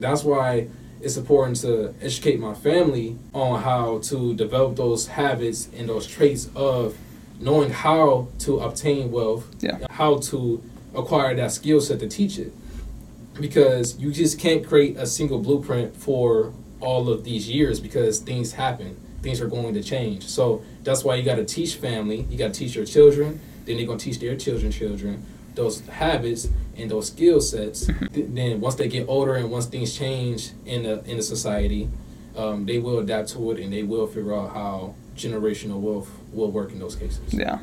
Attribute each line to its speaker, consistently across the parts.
Speaker 1: That's why it's important to educate my family on how to develop those habits and those traits of knowing how to obtain wealth,
Speaker 2: Yeah.
Speaker 1: how to acquire that skill set to teach it. Because you just can't create a single blueprint for all of these years because things happen. Things are going to change. So that's why you got to teach family. You got to teach your children. Then they're going to teach their children, children those habits and those skill sets. Th- then once they get older and once things change in the in the society, um, they will adapt to it and they will figure out how generational wealth will work in those cases.
Speaker 2: Yeah.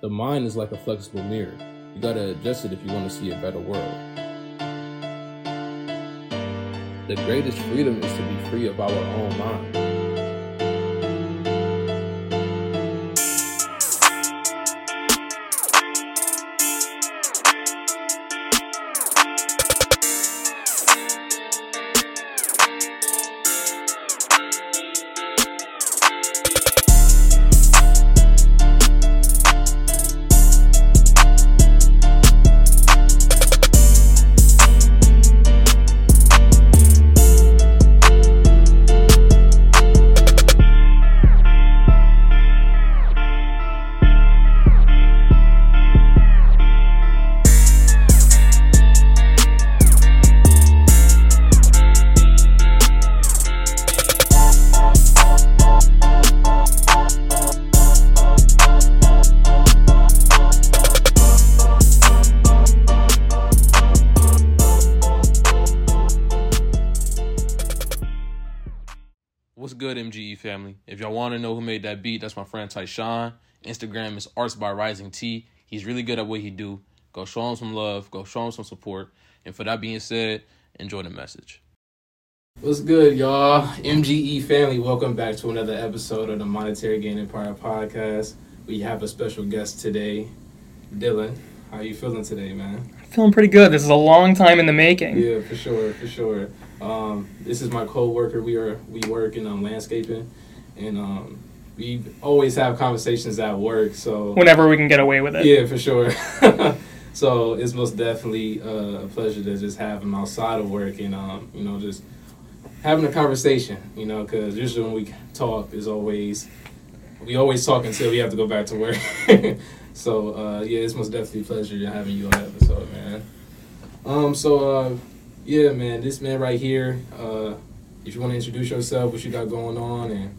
Speaker 3: The mind is like a flexible mirror. You gotta adjust it if you want to see a better world. The greatest freedom is to be free of our own mind. Beat, that's my friend Tyshawn. Instagram is Arts by Rising T. He's really good at what he do. Go show him some love. Go show him some support. And for that being said, enjoy the message.
Speaker 1: What's good, y'all? MGE family, welcome back to another episode of the Monetary Gain Empire podcast. We have a special guest today, Dylan. How you feeling today, man?
Speaker 2: Feeling pretty good. This is a long time in the making.
Speaker 1: Yeah, for sure, for sure. Um, this is my co-worker. We are we work in um, landscaping, and um, we always have conversations at work. So
Speaker 2: Whenever we can get away with it.
Speaker 1: yeah, for sure. so it's most definitely uh, a pleasure to just have him outside of work and um, you know just having a conversation. You know, because usually when we talk is always we always talk until we have to go back to work. so uh, yeah, it's most definitely a pleasure having you on the episode, man. Um, so uh, yeah, man, this man right here. Uh, if you want to introduce yourself, what you got going on, and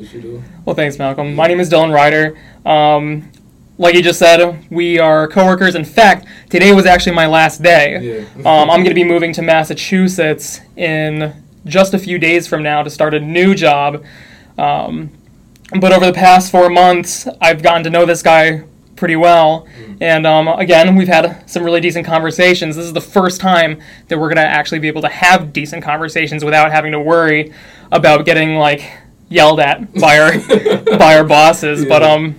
Speaker 1: you do.
Speaker 2: Well, thanks, Malcolm. My name is Dylan Rider. Um, like you just said, we are coworkers. In fact, today was actually my last day.
Speaker 1: Yeah.
Speaker 2: Um, I'm going to be moving to Massachusetts in just a few days from now to start a new job. Um, but over the past four months, I've gotten to know this guy pretty well. And um, again, we've had some really decent conversations. This is the first time that we're going to actually be able to have decent conversations without having to worry about getting like yelled at by our by our bosses. But um,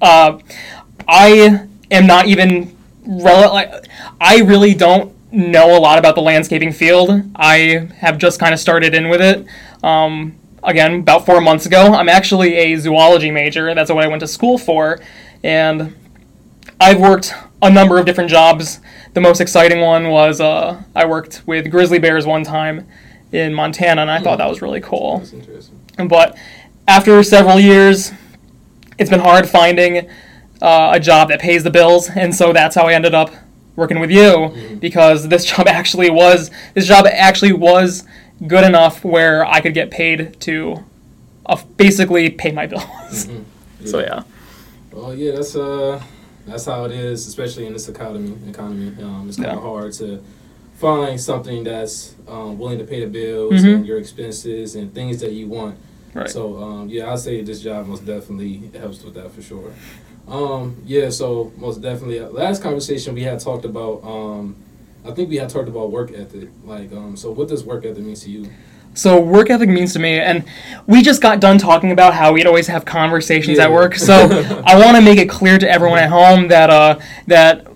Speaker 2: uh, I am not even rel- like I really don't know a lot about the landscaping field. I have just kind of started in with it. Um, again, about four months ago. I'm actually a zoology major. That's what I went to school for, and I've worked a number of different jobs. The most exciting one was uh, I worked with grizzly bears one time in Montana, and I thought that was really cool.
Speaker 1: That's interesting.
Speaker 2: But after several years, it's been hard finding uh, a job that pays the bills, and so that's how I ended up working with you because this job actually was this job actually was good enough where I could get paid to uh, basically pay my bills. So yeah,
Speaker 1: Well, yeah, that's uh, that's how it is, especially in this economy. Economy, um, it's kind
Speaker 2: Yeah.
Speaker 1: of hard to find something that's um, willing to pay the bills
Speaker 2: Mhm.
Speaker 1: and your expenses and things that you want.
Speaker 2: right.
Speaker 1: So um, yeah, I'd say this job most definitely helps with that for sure. Um, yeah, so most definitely. uh, Last conversation we had talked about. Um, I think we had talked about work ethic. Like, um, so what does work ethic mean to you?
Speaker 2: So work ethic means to me, and we just got done talking about how we'd always have conversations
Speaker 1: Yeah.
Speaker 2: at work. So I want to make it clear to everyone at home that uh, that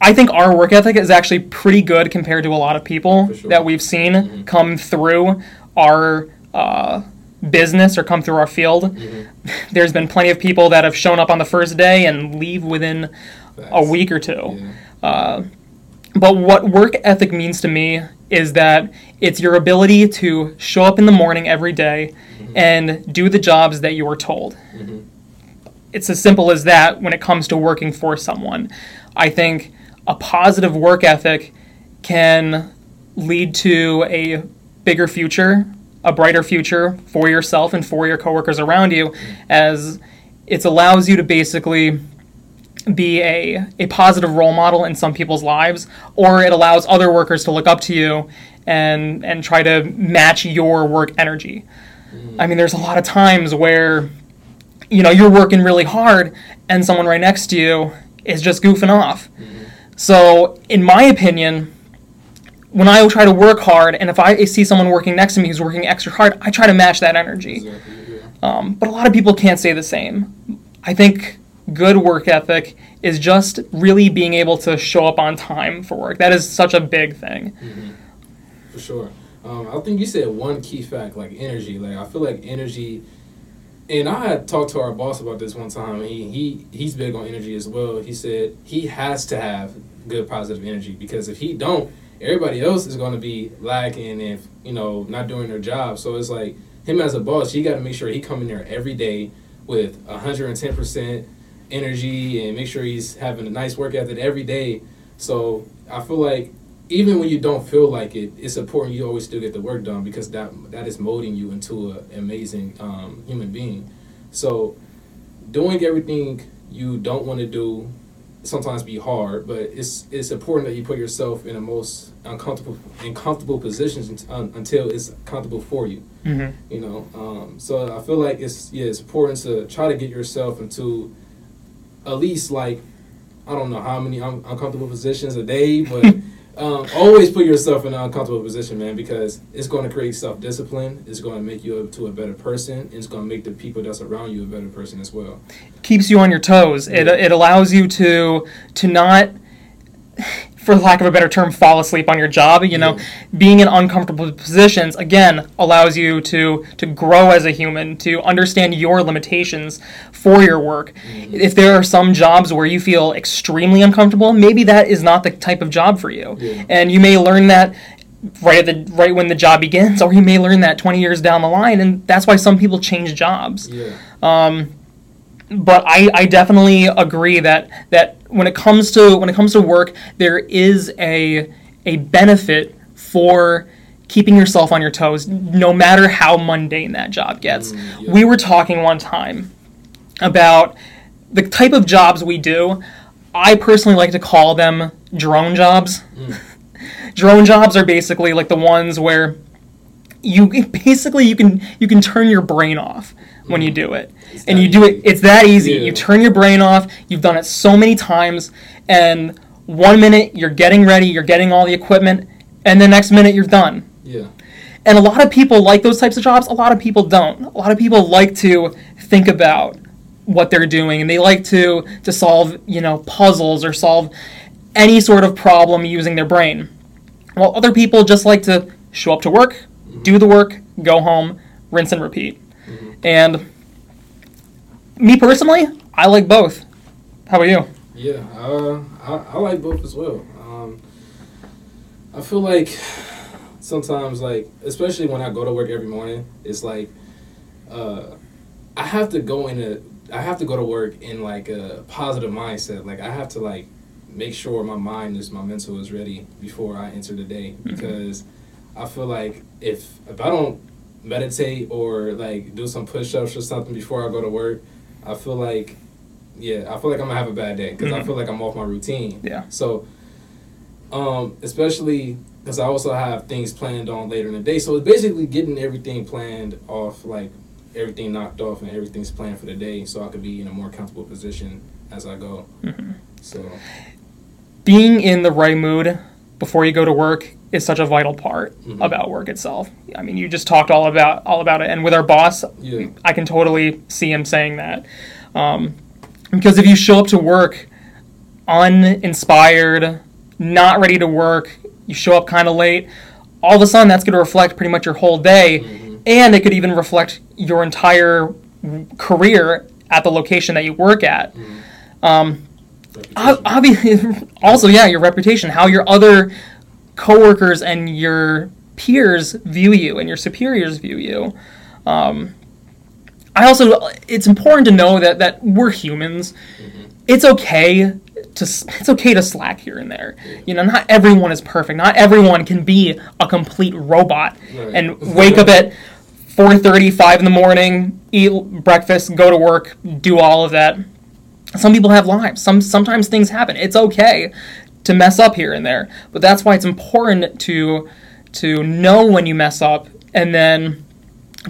Speaker 2: I think our work ethic is actually pretty good compared to a lot of people
Speaker 1: sure.
Speaker 2: that we've seen
Speaker 1: Mhm.
Speaker 2: come through our uh, business or come through our field. There's been plenty of people that have shown up on the first day and leave within a week or two.
Speaker 1: Yeah.
Speaker 2: Uh, but what work ethic means to me is that it's your ability to show up in the morning every day and do the jobs that you are told. It's as simple as that when it comes to working for someone. I think a positive work ethic can lead to a bigger future, a brighter future for yourself and for your coworkers around you, as it allows you to basically be a, a positive role model in some people's lives, or it allows other workers to look up to you and and try to match your work energy. I mean, there's a lot of times where you know you're working really hard and someone right next to you is just goofing off. Mm-hmm. So, in my opinion, when I try to work hard, and if I see someone working next to me who's working extra hard, I try to match that energy.
Speaker 1: Exactly. Yeah.
Speaker 2: Um, but a lot of people can't say the same. I think good work ethic is just really being able to show up on time for work. That is such a big thing.
Speaker 1: For sure. Um, I think you said one key fact, like energy. Like I feel like energy, and I had talked to our boss about this one time. He he he's big on energy as well. He said he has to have good positive energy because if he don't, everybody else is going to be lacking if you know not doing their job. So it's like him as a boss, you got to make sure he come in there every day with hundred and ten percent energy and make sure he's having a nice work ethic every day. So I feel like even when you don't feel like it, it's important you always still get the work done because that that is molding you into an amazing um, human being. So doing everything you don't want to do sometimes be hard, but it's it's important that you put yourself in the most uncomfortable uncomfortable positions until it's comfortable for you.
Speaker 2: hmm
Speaker 1: You know, um, so I feel like it's yeah, it's important to try to get yourself into at least like I don't know how many un- uncomfortable positions a day, but um, always put yourself in an uncomfortable position, man, because it's going to create self discipline. It's going to make you up to a better person. And it's going to make the people that's around you a better person as well.
Speaker 2: Keeps you on your toes. It, it allows you to to not, for lack of a better term, fall asleep on your job. You know, being in uncomfortable positions again allows you to to grow as a human, to understand your limitations for your work. Mm-hmm. If there are some jobs where you feel extremely uncomfortable, maybe that is not the type of job for you,
Speaker 1: Yeah.
Speaker 2: and you may learn that right at the right when the job begins, or you may learn that 20 years down the line, and that's why some people change jobs
Speaker 1: Yeah.
Speaker 2: Um, but I, I definitely agree that that when it comes to when it comes to work, there is a a benefit for keeping yourself on your toes, no matter how mundane that job gets.
Speaker 1: Mm, yeah.
Speaker 2: We were talking one time about the type of jobs we do. I personally like to call them drone jobs. drone jobs are basically like the ones where you basically you can you can turn your brain off when you do it.
Speaker 1: It's
Speaker 2: and you do it it's that easy.
Speaker 1: Yeah.
Speaker 2: you turn your brain off. You've done it so many times. And one minute you're getting ready you're getting all the equipment and the next minute you're done.
Speaker 1: Yeah.
Speaker 2: and a lot of people like those types of jobs. A lot of people don't. A lot of people like to think about what they're doing. And they like to to solve you know puzzles or solve any sort of problem using their brain. While other people just like to show up to work mm-hmm. do the work go home rinse and repeat and me personally i like both how about you
Speaker 1: Yeah, uh, I, I like both as well. Um, I feel like sometimes, like especially when I go to work every morning, it's like uh, I have to go in a I have to go to work in like a positive mindset. Like I have to like make sure my mind is my mental is ready before I enter the day because I feel like if if I don't meditate or like do some push ups or something before I go to work, I feel like yeah, I feel like I'm gonna have a bad day because I
Speaker 2: Mhm.
Speaker 1: feel like I'm off my routine.
Speaker 2: Yeah.
Speaker 1: So, um, especially because I also have things planned on later in the day, so it's basically getting everything planned off, like everything knocked off and everything's planned for the day, so I could be in a more comfortable position as I go.
Speaker 2: Mm-hmm.
Speaker 1: So
Speaker 2: being in the right mood before you go to work is such a vital part
Speaker 1: Mhm.
Speaker 2: about work itself. I mean, you just talked all about all about it, and with our boss,
Speaker 1: yeah,
Speaker 2: I can totally see him saying that. Um, because if you show up to work uninspired, not ready to work, you show up kind of late, all of a sudden that's going to reflect pretty much your whole day,
Speaker 1: Mhm.
Speaker 2: and it could even reflect your entire career at the location that you work at. Um, obviously, also, yeah, your reputation, how your other coworkers and your peers view you and your superiors view you. Um, I also, it's important to know that that we're humans. It's okay to it's okay to slack here and there. You know, not everyone is perfect. Not everyone can be a complete robot
Speaker 1: Right.
Speaker 2: and wake up at 4:35 in the morning, eat breakfast, go to work, do all of that. Some people have lives. Some sometimes things happen. It's okay to mess up here and there, but that's why it's important to to know when you mess up and then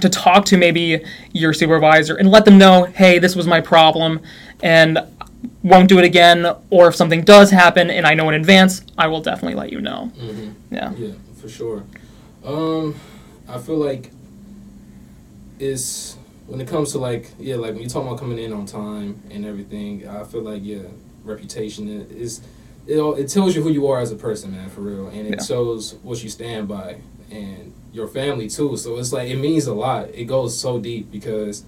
Speaker 2: to talk to maybe your supervisor and let them know, hey, this was my problem, and won't do it again. Or if something does happen and I know in advance, I will definitely let you know.
Speaker 1: Mhm.
Speaker 2: Yeah.
Speaker 1: Yeah, for sure. Um, I feel like it's when it comes to like yeah, like when you talk about coming in on time and everything. I feel like yeah, reputation is it. all- It tells you who you are as a person, man, for real, and it
Speaker 2: Yeah.
Speaker 1: shows what you stand by and your family too. So it's like it means a lot. It goes so deep because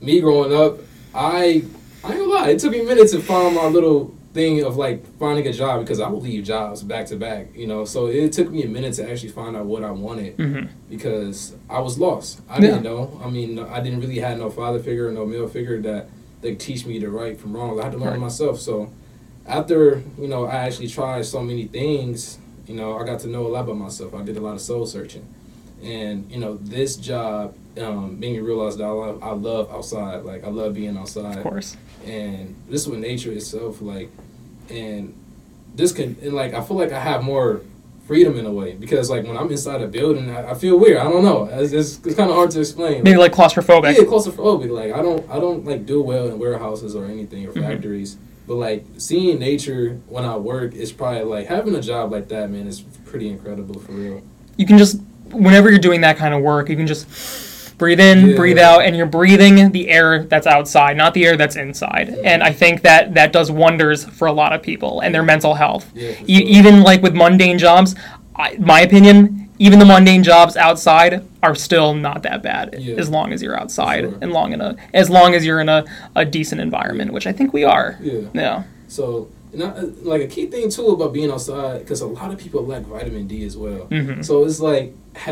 Speaker 1: me growing up, I I ain't gonna lie, it took me minutes to find my little thing of like finding a job because I would leave jobs back to back, you know. So it took me a minute to actually find out what I wanted
Speaker 2: hmm
Speaker 1: because I was lost. I
Speaker 2: Yeah.
Speaker 1: didn't know. I mean, I didn't really have no father figure or no male figure that they teach me the right from wrong. I had to learn
Speaker 2: Right.
Speaker 1: myself. So after you know, I actually tried so many things. You know, I got to know a lot about myself. I did a lot of soul searching, and you know, this job um, made me realize that I love, I love outside. Like I love being outside
Speaker 2: Of course.
Speaker 1: and this with nature itself like and this can and like i feel like i have more freedom in a way because like when i'm inside a building i, I feel weird i don't know it's, it's, it's kind of hard to explain
Speaker 2: Maybe like claustrophobic.
Speaker 1: yeah claustrophobic like i don't i don't like do well in warehouses or anything or
Speaker 2: Mhm.
Speaker 1: factories but like seeing nature when i work is probably like having a job like that man is pretty incredible for real.
Speaker 2: You can just whenever you're doing that kind of work you can just breathe in
Speaker 1: Yeah.
Speaker 2: breathe out and you're breathing the air that's outside not the air that's inside. And i think that that does wonders for a lot of people and their mental health.
Speaker 1: Yeah
Speaker 2: e-
Speaker 1: sure.
Speaker 2: even like with mundane jobs I, my opinion even the mundane jobs outside are still not that bad
Speaker 1: Yeah.
Speaker 2: as long as you're outside
Speaker 1: sure.
Speaker 2: and long in a as long as you're in a, a decent environment which i think we are
Speaker 1: yeah
Speaker 2: yeah
Speaker 1: So, and I, like a key thing too about being outside, because a lot of people lack vitamin D as well.
Speaker 2: Mhm.
Speaker 1: So it's like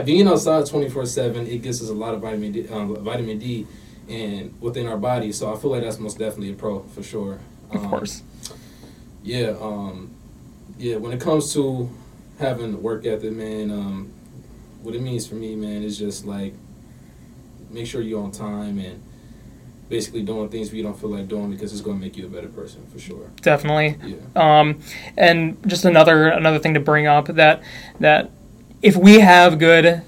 Speaker 1: being outside twenty four seven. It gives us a lot of vitamin D, um, vitamin D, and within our body. So I feel like that's most definitely a pro for sure.
Speaker 2: of
Speaker 1: Um,
Speaker 2: course
Speaker 1: Yeah. Um, yeah. When it comes to having work ethic, man, um, what it means for me, man, is just like make sure you're on time and basically doing things you don't feel like doing because it's going to make you a better person for sure.
Speaker 2: definitely
Speaker 1: Yeah.
Speaker 2: Um, and just another another thing to bring up that that if we have good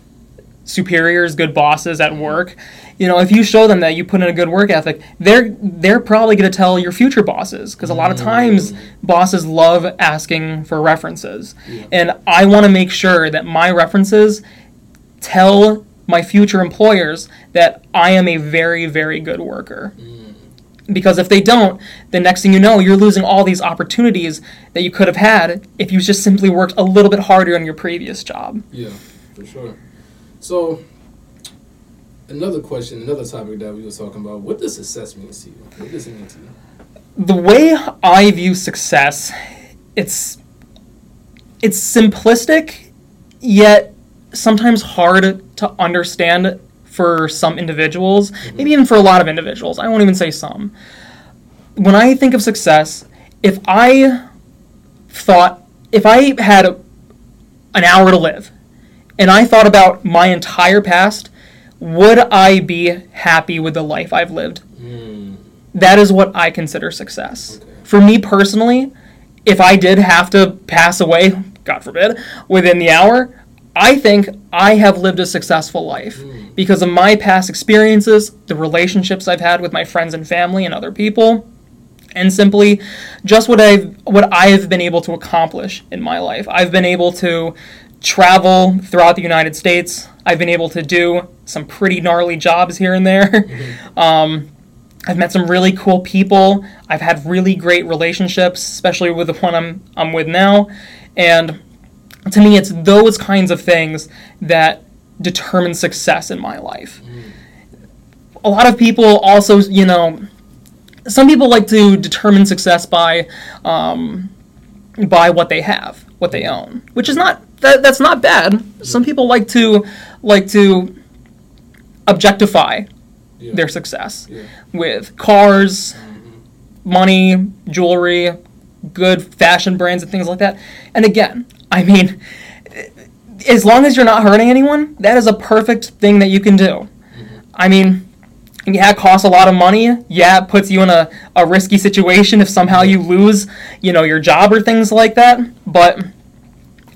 Speaker 2: superiors, good bosses at work, you know, if you show them that you put in a good work ethic, they're they're probably going to tell your future bosses because a lot of times bosses love asking for references,
Speaker 1: Yeah.
Speaker 2: and I want to make sure that my references tell my future employers that I am a very very good worker
Speaker 1: Mm,
Speaker 2: because if they don't the next thing you know you're losing all these opportunities that you could have had if you just simply worked a little bit harder on your previous job
Speaker 1: yeah, for sure. So, another question, another topic that we were talking about. What does success mean to you? What does it mean to you?
Speaker 2: the way i view success it's it's simplistic yet sometimes hard to understand for some individuals maybe even for a lot of individuals. I won't even say some. When i think of success if i thought if i had a, an hour to live and i thought about my entire past would i be happy with the life i've lived?
Speaker 1: Mm,
Speaker 2: that is what I consider success.
Speaker 1: Okay.
Speaker 2: For me personally, if I did have to pass away, God forbid, within the hour, I think I have lived a successful life
Speaker 1: Mm.
Speaker 2: because of my past experiences, the relationships I've had with my friends and family and other people, and simply just what I've what I've been able to accomplish in my life. I've been able to travel throughout the United States. I've been able to do some pretty gnarly jobs here and there. Um, I've met some really cool people. I've had really great relationships, especially with the one I'm I'm with now. And to me, it's those kinds of things that determine success in my life. A lot of people also, you know, some people like to determine success by um, by what they have. what they own, which is not that that's not bad. Some people like to like to objectify
Speaker 1: Yeah.
Speaker 2: their success
Speaker 1: Yeah.
Speaker 2: with cars, money, jewelry, good fashion brands and things like that. And again, I mean, as long as you're not hurting anyone, that is a perfect thing that you can do. Mm-hmm. I mean, yeah, it costs a lot of money. Yeah, it puts you in a, a risky situation if somehow you lose, you know, your job or things like that. But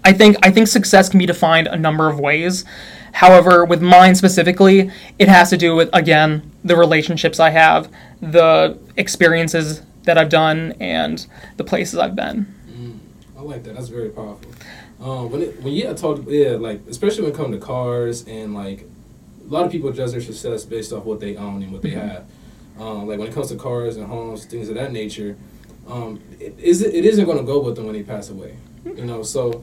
Speaker 2: I think I think success can be defined a number of ways. However, with mine specifically, it has to do with again the relationships I have, the experiences that I've done, and the places I've been. Mm.
Speaker 1: I like that. That's very powerful. Um, when it, when you talk, yeah, like especially when it comes to cars and like a lot of people judge their success based off what they own and what they have. Um, like when it comes to cars and homes, things of that nature, um, it, is it isn't going to go with them when they pass away. You know, so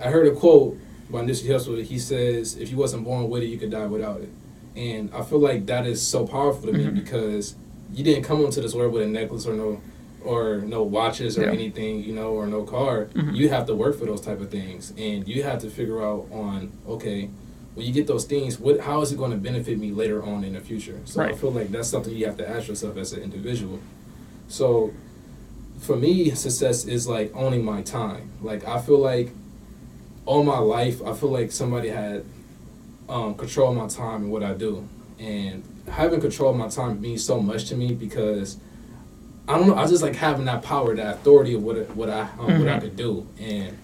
Speaker 1: I heard a quote by Nipsey Hussle. He says, "If you wasn't born with it, you could die without it." And I feel like that is so powerful to me because you didn't come into this world with a necklace or no or no watches or
Speaker 2: Yeah.
Speaker 1: anything, you know, or no car. You have to work for those type of things, and you have to figure out on okay, when you get those things, what how is it going to benefit me later on in the future? So I feel like that's something you have to ask yourself as an individual. So for me, success is like owning my time. Like I feel like all my life, I feel like somebody had um, control of my time and what I do, and having control of my time means so much to me because I don't know. I just like having that power, that authority of what what I um, what I could do, and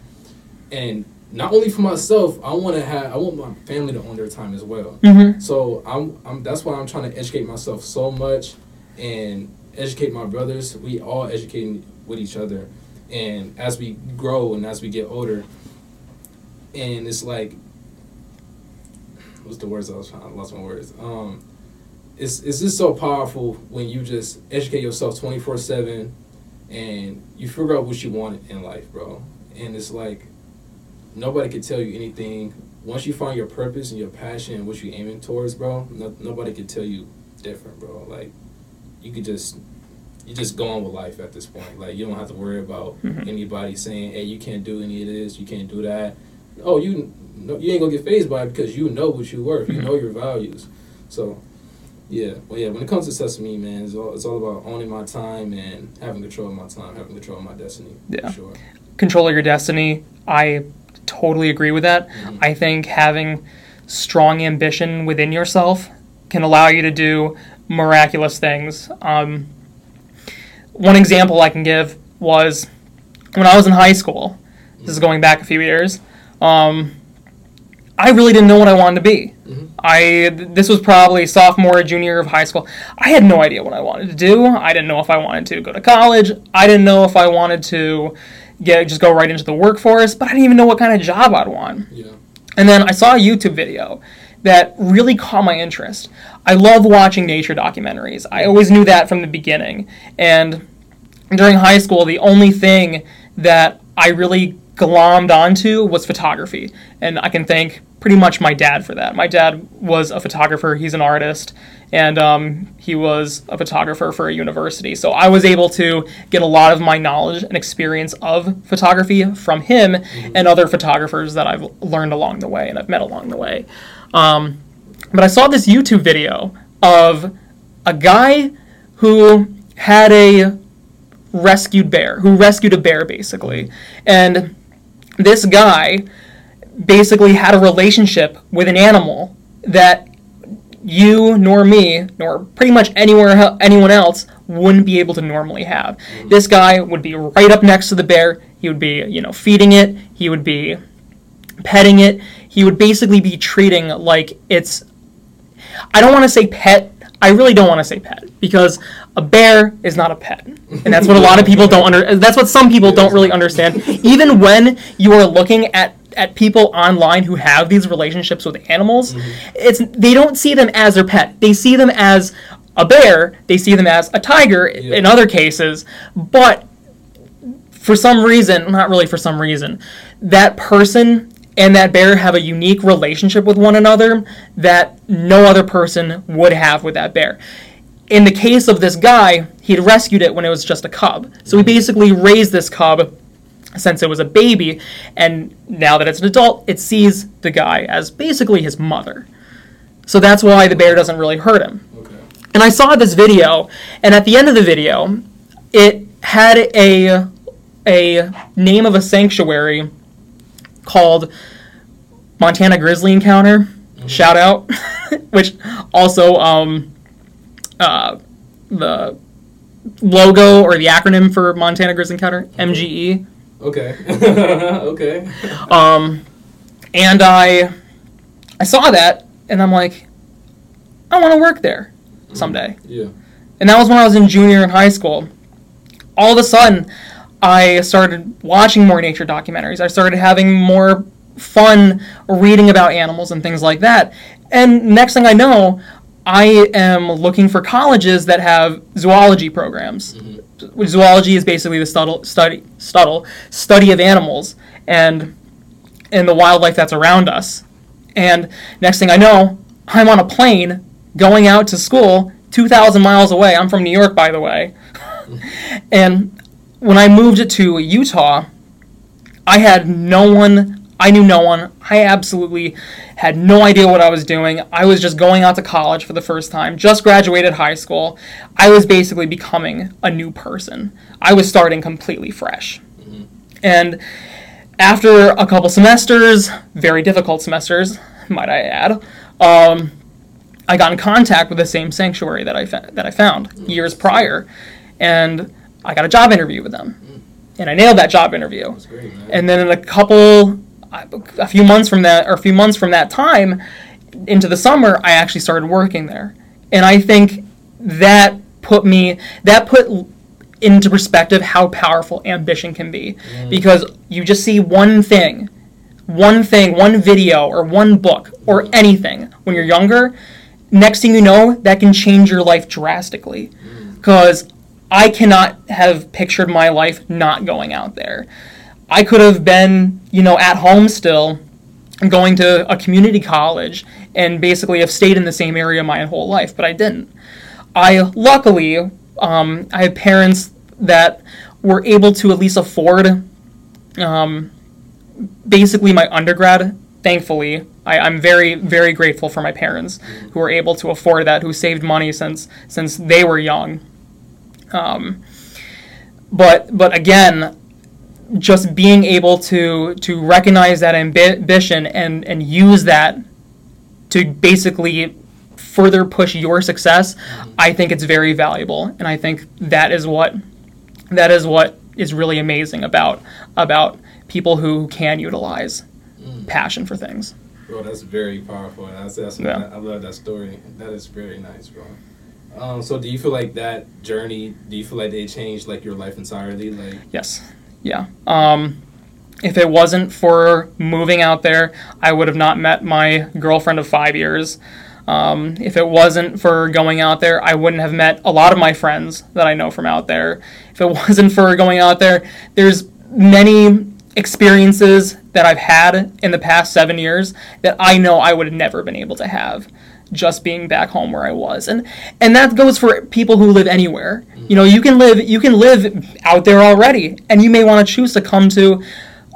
Speaker 1: and not only for myself, I want to have I want my family to own their time as well.
Speaker 2: Mm-hmm.
Speaker 1: So I'm, I'm that's why I'm trying to educate myself so much and educate my brothers. We all educating with each other, and as we grow and as we get older, and it's like, what's the words I was trying? I lost my words. Um, it's it's just so powerful when you just educate yourself twenty four seven, and you figure out what you want in life, bro. And it's like nobody can tell you anything. Once you find your purpose and your passion and what you're aiming towards, bro, no, nobody can tell you different, bro. Like you could just you just go on with life at this point. Like you don't have to worry about
Speaker 2: Mhm.
Speaker 1: anybody saying, "Hey, you can't do any of this. You can't do that." Oh, you no, you ain't gonna get phased by it because you know what you worth. You
Speaker 2: Mhm.
Speaker 1: know your values. So. Yeah, well, yeah. When it comes to Sesame, man, it's all, it's all about owning my time and having control of my time, having control of my destiny.
Speaker 2: Yeah.
Speaker 1: sure.
Speaker 2: Control of your destiny. I totally agree with that.
Speaker 1: Mhm.
Speaker 2: I think having strong ambition within yourself can allow you to do miraculous things. Um, one example I can give was when I was in high school. This is going back a few years. Um, I really didn't know what I wanted to be. I this was probably sophomore, junior of high school. I had no idea what I wanted to do. I didn't know if I wanted to go to college. I didn't know if I wanted to get just go right into the workforce. But I didn't even know what kind of job I'd want.
Speaker 1: Yeah.
Speaker 2: And then I saw a YouTube video that really caught my interest. I love watching nature documentaries. I always knew that from the beginning. And during high school, the only thing that I really glommed onto was photography. And I can thank pretty much my dad for that. My dad was a photographer, he's an artist, and um, he was a photographer for a university. So I was able to get a lot of my knowledge and experience of photography from him and other photographers that I've learned along the way and I've met along the way. Um, but I saw this YouTube video of a guy who had a rescued bear, who rescued a bear basically. And this guy basically had a relationship with an animal that you nor me nor pretty much anywhere anyone else wouldn't be able to normally have. Mm-hmm. This guy would be right up next to the bear. He would be, you know, feeding it. He would be petting it. He would basically be treating like it's I don't want to say pet. I really don't want to say pet because a bear is not a pet, and that's what a lot of people don't under. That's what some people don't really understand. Even when you are looking at at people online who have these relationships with animals, mm-hmm. it's they don't see them as their pet. They see them as a bear. They see them as a tiger
Speaker 1: Yeah.
Speaker 2: in other cases, but for some reason, not really for some reason, that person and that bear have a unique relationship with one another that no other person would have with that bear. In the case of this guy, he had rescued it when it was just a cub. So he mm-hmm. basically raised this cub since it was a baby, and now that it's an adult, it sees the guy as basically his mother. So that's why the bear doesn't really hurt him.
Speaker 1: Okay.
Speaker 2: And I saw this video, and at the end of the video, it had a a name of a sanctuary called Montana Grizzly Encounter. Shout out, which also um, uh, the logo or the acronym for Montana Grizzly Encounter MGE.
Speaker 1: Okay. okay.
Speaker 2: Um, and I I saw that, and I'm like, I want to work there someday.
Speaker 1: Yeah.
Speaker 2: And that was when I was in junior in high school. All of a sudden, I started watching more nature documentaries. I started having more fun reading about animals and things like that. And next thing I know, I am looking for colleges that have zoology programs. Which zoology is basically the study study study, study of animals and and the wildlife that's around us. And next thing I know, I'm on a plane going out to school 2,000 miles away. I'm from New York, by the way. and when I moved to Utah, I had no one, I knew no one. I absolutely had no idea what I was doing. I was just going out to college for the first time, just graduated high school. I was basically becoming a new person. I was starting completely fresh. And after a couple semesters, very difficult semesters, might I add, um, I got in contact with the same sanctuary that I fa- that I found years prior, and I got a job interview with them, and I nailed that job interview.
Speaker 1: Great.
Speaker 2: And then in a couple, a few months from that, or a few months from that time, into the summer, I actually started working there, and I think that put me that put into perspective how powerful ambition can be, mm. because you just see one thing, one thing, one video, or one book, or mm. anything when you're younger. Next thing you know, that can change your life drastically, mm. because I cannot have pictured my life not going out there. I could have been, you know, at home still, going to a community college, and basically have stayed in the same area my whole life, but I didn't. I luckily, um, I had parents that were able to at least afford, um, basically my undergrad. Thankfully, I, I'm very, very grateful for my parents who were able to afford that, who saved money since since they were young. Um, but but again, just being able to to recognize that ambition and and use that to basically further push your success, I think it's very valuable, and I think that is what that is what is really amazing about about people who can utilize passion for things.
Speaker 1: Bro, that's very powerful. That's, that's
Speaker 2: Yeah.
Speaker 1: I love that story. That is very nice, bro. Um, so do you feel like that journey? Do you feel like they changed like your life entirely? Like,
Speaker 2: Yes. Yeah. Um, if it wasn't for moving out there, I would have not met my girlfriend of five years. Um, if it wasn't for going out there, I wouldn't have met a lot of my friends that I know from out there. If it wasn't for going out there, there's many experiences that I've had in the past seven years that I know I would have never been able to have just being back home where I was. And and that goes for people who live anywhere. You know, you can live you can live out there already and you may want to choose to come to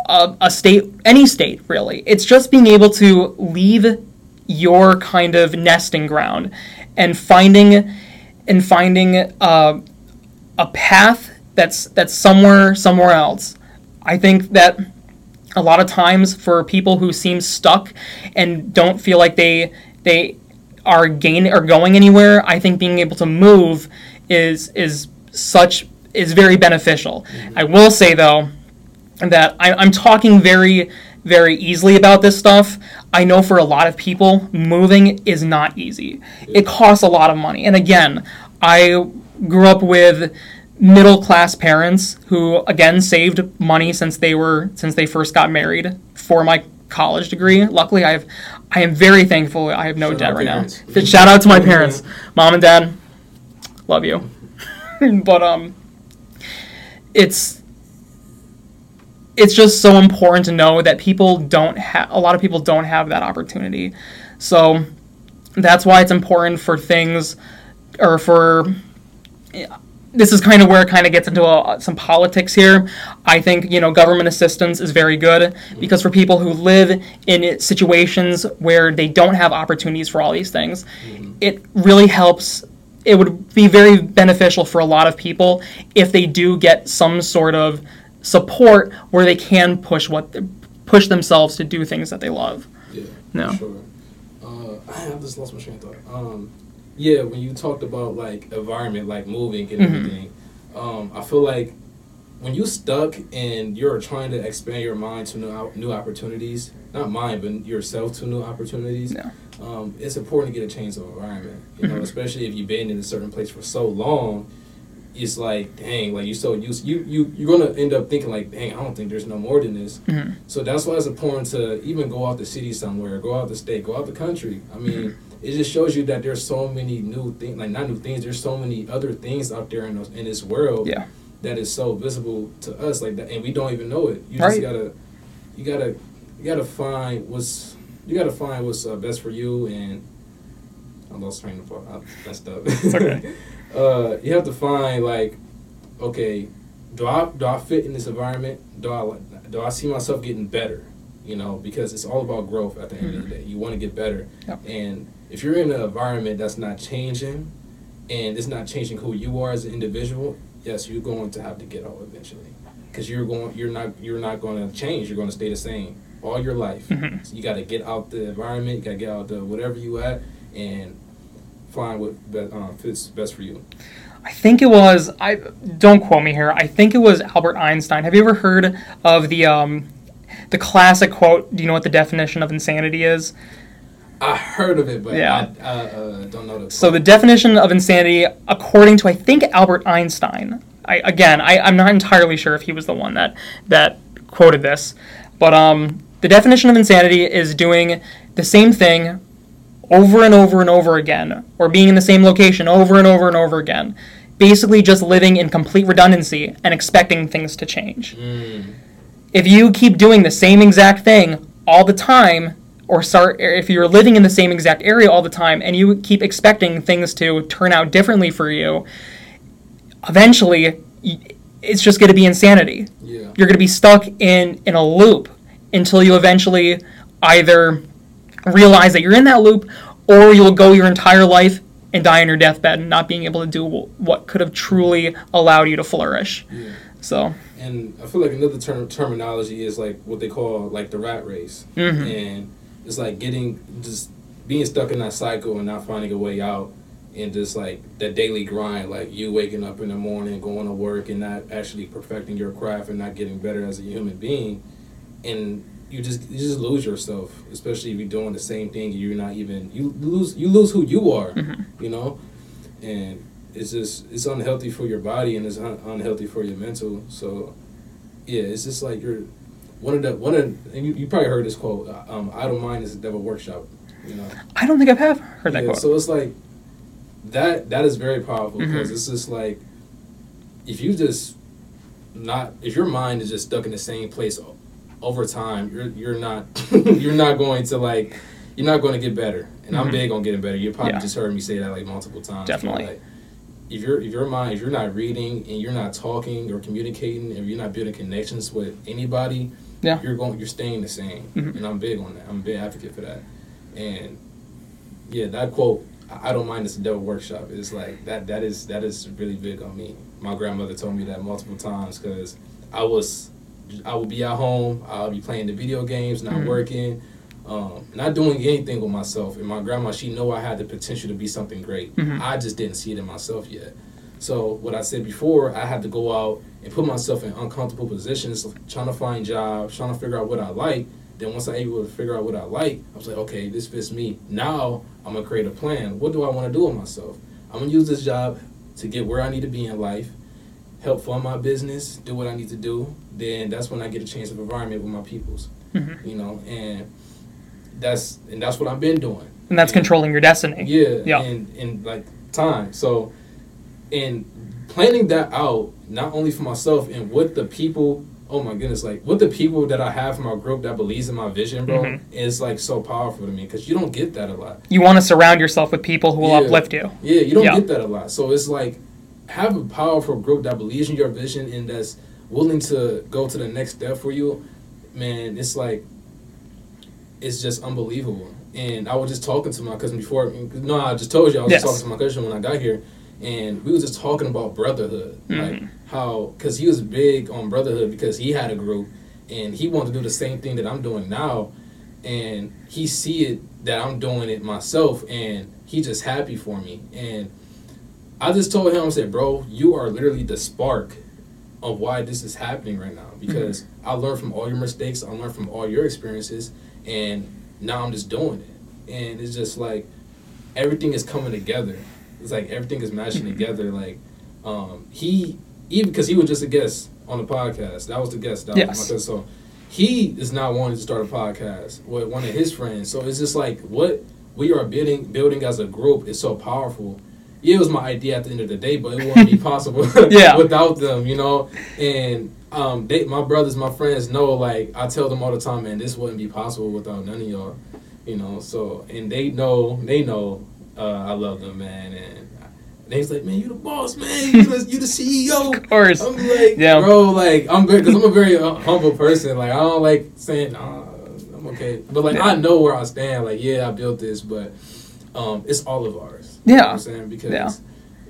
Speaker 2: a, a state any state really. It's just being able to leave your kind of nesting ground and finding and finding uh, a path that's that's somewhere somewhere else. I think that a lot of times for people who seem stuck and don't feel like they they are gaining or going anywhere, I think being able to move is is such is very beneficial. Mm-hmm. I will say though that I, I'm talking very very easily about this stuff. I know for a lot of people, moving is not easy. It costs a lot of money. And again, I grew up with middle class parents who again saved money since they were since they first got married for my college degree. Luckily, I have I am very thankful I have no
Speaker 1: Shout
Speaker 2: debt right now.
Speaker 1: parents.
Speaker 2: Shout out to my parents, mom and dad. Love you. but um it's it's just so important to know that people don't have a lot of people don't have that opportunity. So that's why it's important for things or for this is kind of where it kind of gets into uh some politics here. I think you know government assistance is very good because for people who live in situations where they don't have opportunities for all these things, it really helps. It would be very beneficial for a lot of people if they do get some sort of support where they can push what push themselves to do things that they love.
Speaker 1: Yeah.
Speaker 2: No.
Speaker 1: Sure. Uh, I just lost my train of thought. Um, yeah, when you talked about like environment, like moving and
Speaker 2: Mhm.
Speaker 1: everything, um, I feel like when you stuck and you're trying to expand your mind to new new opportunities, not mind, but yourself to new opportunities.
Speaker 2: Yeah.
Speaker 1: Um, it's important to get a change of environment. You know,
Speaker 2: Mhm.
Speaker 1: especially if you've been in a certain place for so long. It's like, dang, like you so used. You you you're gonna end up thinking like, dang, I don't think there's no more than this.
Speaker 2: Mhm.
Speaker 1: So that's why it's important to even go out the city somewhere, go out the state, go out the country. I mean, it just shows you that there's so many new things, like not new things. There's so many other things out there in those, in this world
Speaker 2: Yeah.
Speaker 1: that is so visible to us, like that, and we don't even know it. You
Speaker 2: Right.
Speaker 1: just gotta, you gotta, you gotta find what's, you gotta find what's uh, best for you. And I lost train of thought. I messed up.
Speaker 2: It's okay.
Speaker 1: uh, you have to find like, okay, do I do I fit in this environment? Do I do I see myself getting better? You know, because it's all about growth at the end of the day. You want to get better,
Speaker 2: Yep.
Speaker 1: and if you're in an environment that's not changing, and it's not changing who you are as an individual, yes, you're going to have to get out eventually, because you're going you're not you're not going to change. You're going to stay the same all your life.
Speaker 2: Mhm.
Speaker 1: So you got to get out the environment. You got to get out the whatever you at, and find what be, uh, fits best for you.
Speaker 2: I think it was. I don't quote me here. I think it was Albert Einstein. Have you ever heard of the um, the classic quote? Do you know what the definition of insanity is?
Speaker 1: I heard of it, but
Speaker 2: Yeah.
Speaker 1: I, I uh, don't know the.
Speaker 2: So the definition of insanity, according to I think Albert Einstein. I again, I, I'm not entirely sure if he was the one that that quoted this, but um, the definition of insanity is doing the same thing over and over and over again, or being in the same location over and over and over again. Basically, just living in complete redundancy and expecting things to change.
Speaker 1: Mm,
Speaker 2: If you keep doing the same exact thing all the time, or start, if you're living in the same exact area all the time, and you keep expecting things to turn out differently for you, eventually, it's just going to be insanity
Speaker 1: yeah.
Speaker 2: you're going to be stuck in in a loop until you eventually either realize that you're in that loop or you'll go your entire life and die on your deathbed not being able to do what could have truly allowed you to flourish
Speaker 1: Yeah.
Speaker 2: so
Speaker 1: And I feel like another term terminology is like what they call like the rat race,
Speaker 2: Mhm.
Speaker 1: and it's like getting just being stuck in that cycle and not finding a way out, and just like that daily grind, like you waking up in the morning, going to work, and not actually perfecting your craft and not getting better as a human being, and you just you just lose yourself, especially if you're doing the same thing. You're not even you lose you lose who you are, you know, and it's just it's unhealthy for your body and it's un- unhealthy for your mental. So yeah, it's just like you're one of the one of and you, you probably heard this quote. uh, Um, idle mind is the devil workshop. You know.
Speaker 2: i don't think i've have heard that
Speaker 1: yeah,
Speaker 2: quote
Speaker 1: So it's like that. That is very powerful because
Speaker 2: Mhm.
Speaker 1: it's just like if you just not if your mind is just stuck in the same place over time, you're you're not you're not going to like you're not going to get better. And I'm
Speaker 2: Mhm.
Speaker 1: big on getting better. You probably
Speaker 2: Yeah.
Speaker 1: just heard me say that like multiple times.
Speaker 2: Definitely.
Speaker 1: like, if you're if your mind if you're not reading and you're not talking or communicating and you're not building connections with anybody,
Speaker 2: Yeah.
Speaker 1: you're going you're staying the same.
Speaker 2: Mhm.
Speaker 1: And I'm big on that. I'm a big advocate for that. And yeah, that quote, I don't mind this devil workshop. It's like that. That is that is really big on me. My grandmother told me that multiple times because I was, I would be at home. I'll be playing the video games, not
Speaker 2: Mhm.
Speaker 1: working, um, not doing anything with myself. And my grandma, she know I had the potential to be something great.
Speaker 2: Mhm.
Speaker 1: I just didn't see it in myself yet. So what I said before, I had to go out and put myself in uncomfortable positions, trying to find jobs, trying to figure out what I like. Then once I able to figure out what I like, I was like, okay, this fits me. Now I'm gonna create a plan. What do I want to do with myself? I'm gonna use this job to get where I need to be in life, help fund my business, do what I need to do. Then that's when I get a change of environment with my peoples.
Speaker 2: Mhm.
Speaker 1: You know, and that's and that's what I've been doing.
Speaker 2: and that's
Speaker 1: And-
Speaker 2: controlling your destiny
Speaker 1: yeah,
Speaker 2: Yeah.
Speaker 1: and and like time. So, and planning that out, not only for myself and with the people. Oh my goodness! Like with the people that I have in my group that believes in my vision, bro,
Speaker 2: Mhm.
Speaker 1: is like so powerful to me because you don't get that a lot.
Speaker 2: you want to surround yourself with people who will
Speaker 1: Yeah.
Speaker 2: uplift you
Speaker 1: Yeah, you don't
Speaker 2: Yeah.
Speaker 1: get that a lot. So it's like have a powerful group that believes in your vision and that's willing to go to the next step for you, man, it's like it's just unbelievable. And I was just talking to my cousin before. No, I just told you I was
Speaker 2: Yes.
Speaker 1: talking to my cousin when I got here, and we was just talking about brotherhood, like
Speaker 2: Mhm.
Speaker 1: how because he was big on brotherhood because he had a group and he wanted to do the same thing that I'm doing now, and he see it that I'm doing it myself, and he just happy for me. And I just told him, I said, bro, you are literally the spark of why this is happening right now because I learned from all your mistakes, I learned from all your experiences, and now I'm just doing it. And it's just like everything is coming together. It's like everything is matching together. Like um, he, even because he was just a guest on the podcast, that was the guest. That was
Speaker 2: Yes.
Speaker 1: my cousin. So he is not wanting to start a podcast with one of his friends. So it's just like what we are building, building as a group is so powerful. Yeah, it was my idea at the end of the day, but it wouldn't be possible
Speaker 2: Yeah.
Speaker 1: without them, you know. And um, they, my brothers, my friends know. Like I tell them all the time, man, this wouldn't be possible without none of y'all, you know. So and they know, they know, uh, I love them, man. And they's like, man, you the boss, man. You the, you the CEO.
Speaker 2: Of course.
Speaker 1: I'm like,
Speaker 2: Yeah.
Speaker 1: bro, like I'm because I'm a very uh, humble person. Like I don't like saying, nah, I'm okay, but like I know where I stand. Like yeah, I built this, but um, it's all of ours. You know
Speaker 2: Yeah.
Speaker 1: I'm saying because
Speaker 2: Yeah.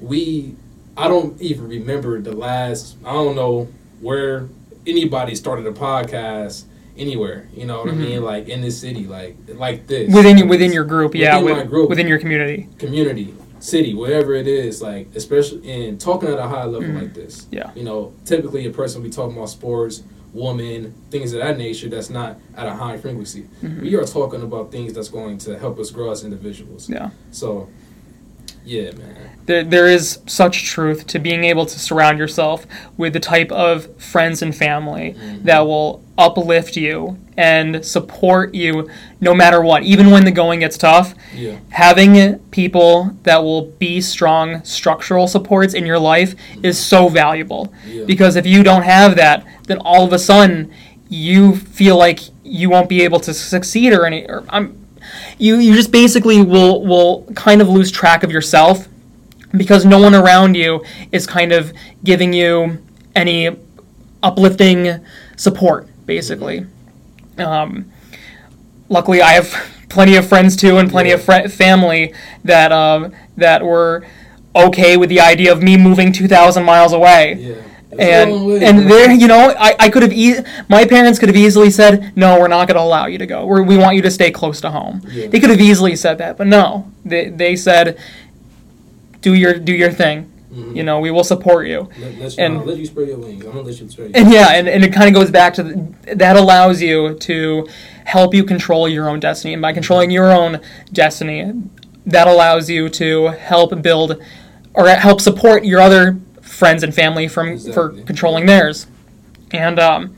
Speaker 1: we, I don't even remember the last. I don't know where anybody started a podcast anywhere. You know what
Speaker 2: Mhm.
Speaker 1: I mean? Like in this city, like like this
Speaker 2: within within your group, yeah,
Speaker 1: Within my
Speaker 2: with,
Speaker 1: group.
Speaker 2: within your community.
Speaker 1: community, city, whatever it is, like especially in talking at a high level
Speaker 2: Mhm.
Speaker 1: like this.
Speaker 2: Yeah.
Speaker 1: You know, typically a person will be talking about sports, woman, things of that nature that's not at a high frequency.
Speaker 2: Mhm.
Speaker 1: We are talking about things that's going to help us grow as individuals.
Speaker 2: Yeah.
Speaker 1: So yeah, man.
Speaker 2: There, there is such truth to being able to surround yourself with the type of friends and family
Speaker 1: Mhm.
Speaker 2: that will uplift you and support you no matter what, even when the going gets tough.
Speaker 1: Yeah.
Speaker 2: Having people that will be strong structural supports in your life is so valuable.
Speaker 1: Yeah.
Speaker 2: Because if you don't have that, then all of a sudden you feel like you won't be able to succeed or any. Or I'm, you you just basically will will kind of lose track of yourself because no one around you is kind of giving you any uplifting support basically. Um, luckily i have plenty of friends too and plenty of fr- family that um, that were okay with the idea of me moving 2000 miles away.
Speaker 1: Yeah.
Speaker 2: And and there you know I, I could have e- my parents could have easily said no we're not going to allow you to go we're, we want you to stay close to home
Speaker 1: Yeah.
Speaker 2: they could have easily said that but no they, they said do your do your thing
Speaker 1: Mhm.
Speaker 2: you know we will support you
Speaker 1: Let,
Speaker 2: and-
Speaker 1: I'll let you spread your wings. I'm gonna let you spread. Your
Speaker 2: and yeah and, and it kind of goes back to the, that allows you to help you control your own destiny and by controlling your own destiny that allows you to help build or help support your other friends and family from for controlling theirs. And um,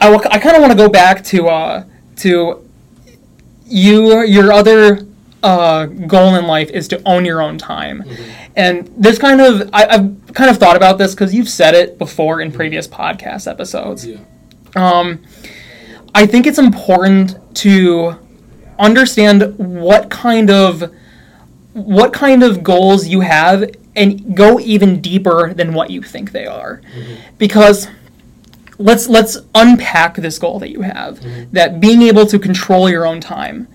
Speaker 2: I, kind of want to go back to uh, to you your other uh, goal in life is to own your own time. And this kind of I, i've kind of thought about this because you've said it before in previous podcast episodes.
Speaker 1: Yeah.
Speaker 2: um, I think it's important to understand what kind of what kind of goals you have and go even deeper than what you think they are. Because let's let's unpack this goal that you have. That being able to control your own time.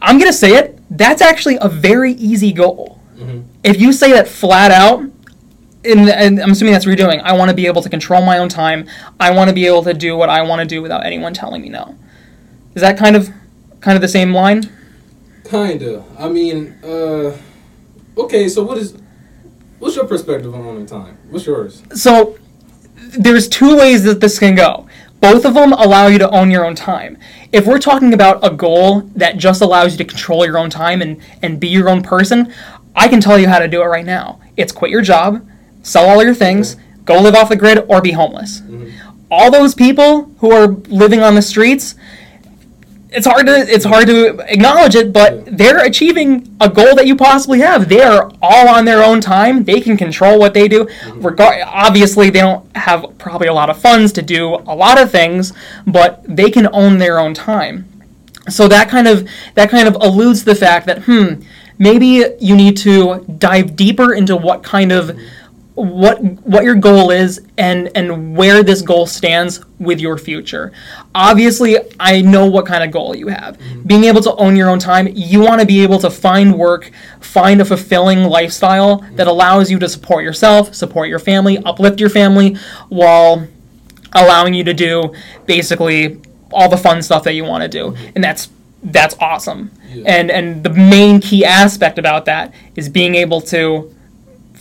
Speaker 2: I'm going to say it, that's actually a very easy goal.
Speaker 1: Mhm.
Speaker 2: If you say that flat out, and, and I'm assuming that's what you're doing. I want to be able to control my own time. I want to be able to do what I want to do without anyone telling me no. Is that kind of kind of the same line?
Speaker 1: Kinda. I mean, uh, okay. So what is, what's your perspective on owning time? What's yours?
Speaker 2: So there's two ways that this can go. Both of them allow you to own your own time. If we're talking about a goal that just allows you to control your own time and, and be your own person, I can tell you how to do it right now. It's quit your job, sell all your things, mm-hmm. go live off the grid, or be homeless. Mm-hmm. All those people who are living on the streets, it's hard to it's hard to acknowledge it, but they're achieving a goal that you possibly have. They are all on their own time. They can control what they do. Regard obviously they don't have probably a lot of funds to do a lot of things, but they can own their own time. So that kind of that kind of alludes to the fact that hmm, maybe you need to dive deeper into what kind of what what your goal is and and where this goal stands with your future. Obviously, I know what kind of goal you have. Mm-hmm. Being able to own your own time, you want to be able to find work, find a fulfilling lifestyle that mm-hmm. allows you to support yourself, support your family, uplift your family while allowing you to do basically all the fun stuff that you want to do. Mm-hmm. And that's that's awesome.
Speaker 1: Yeah.
Speaker 2: And and the main key aspect about that is being able to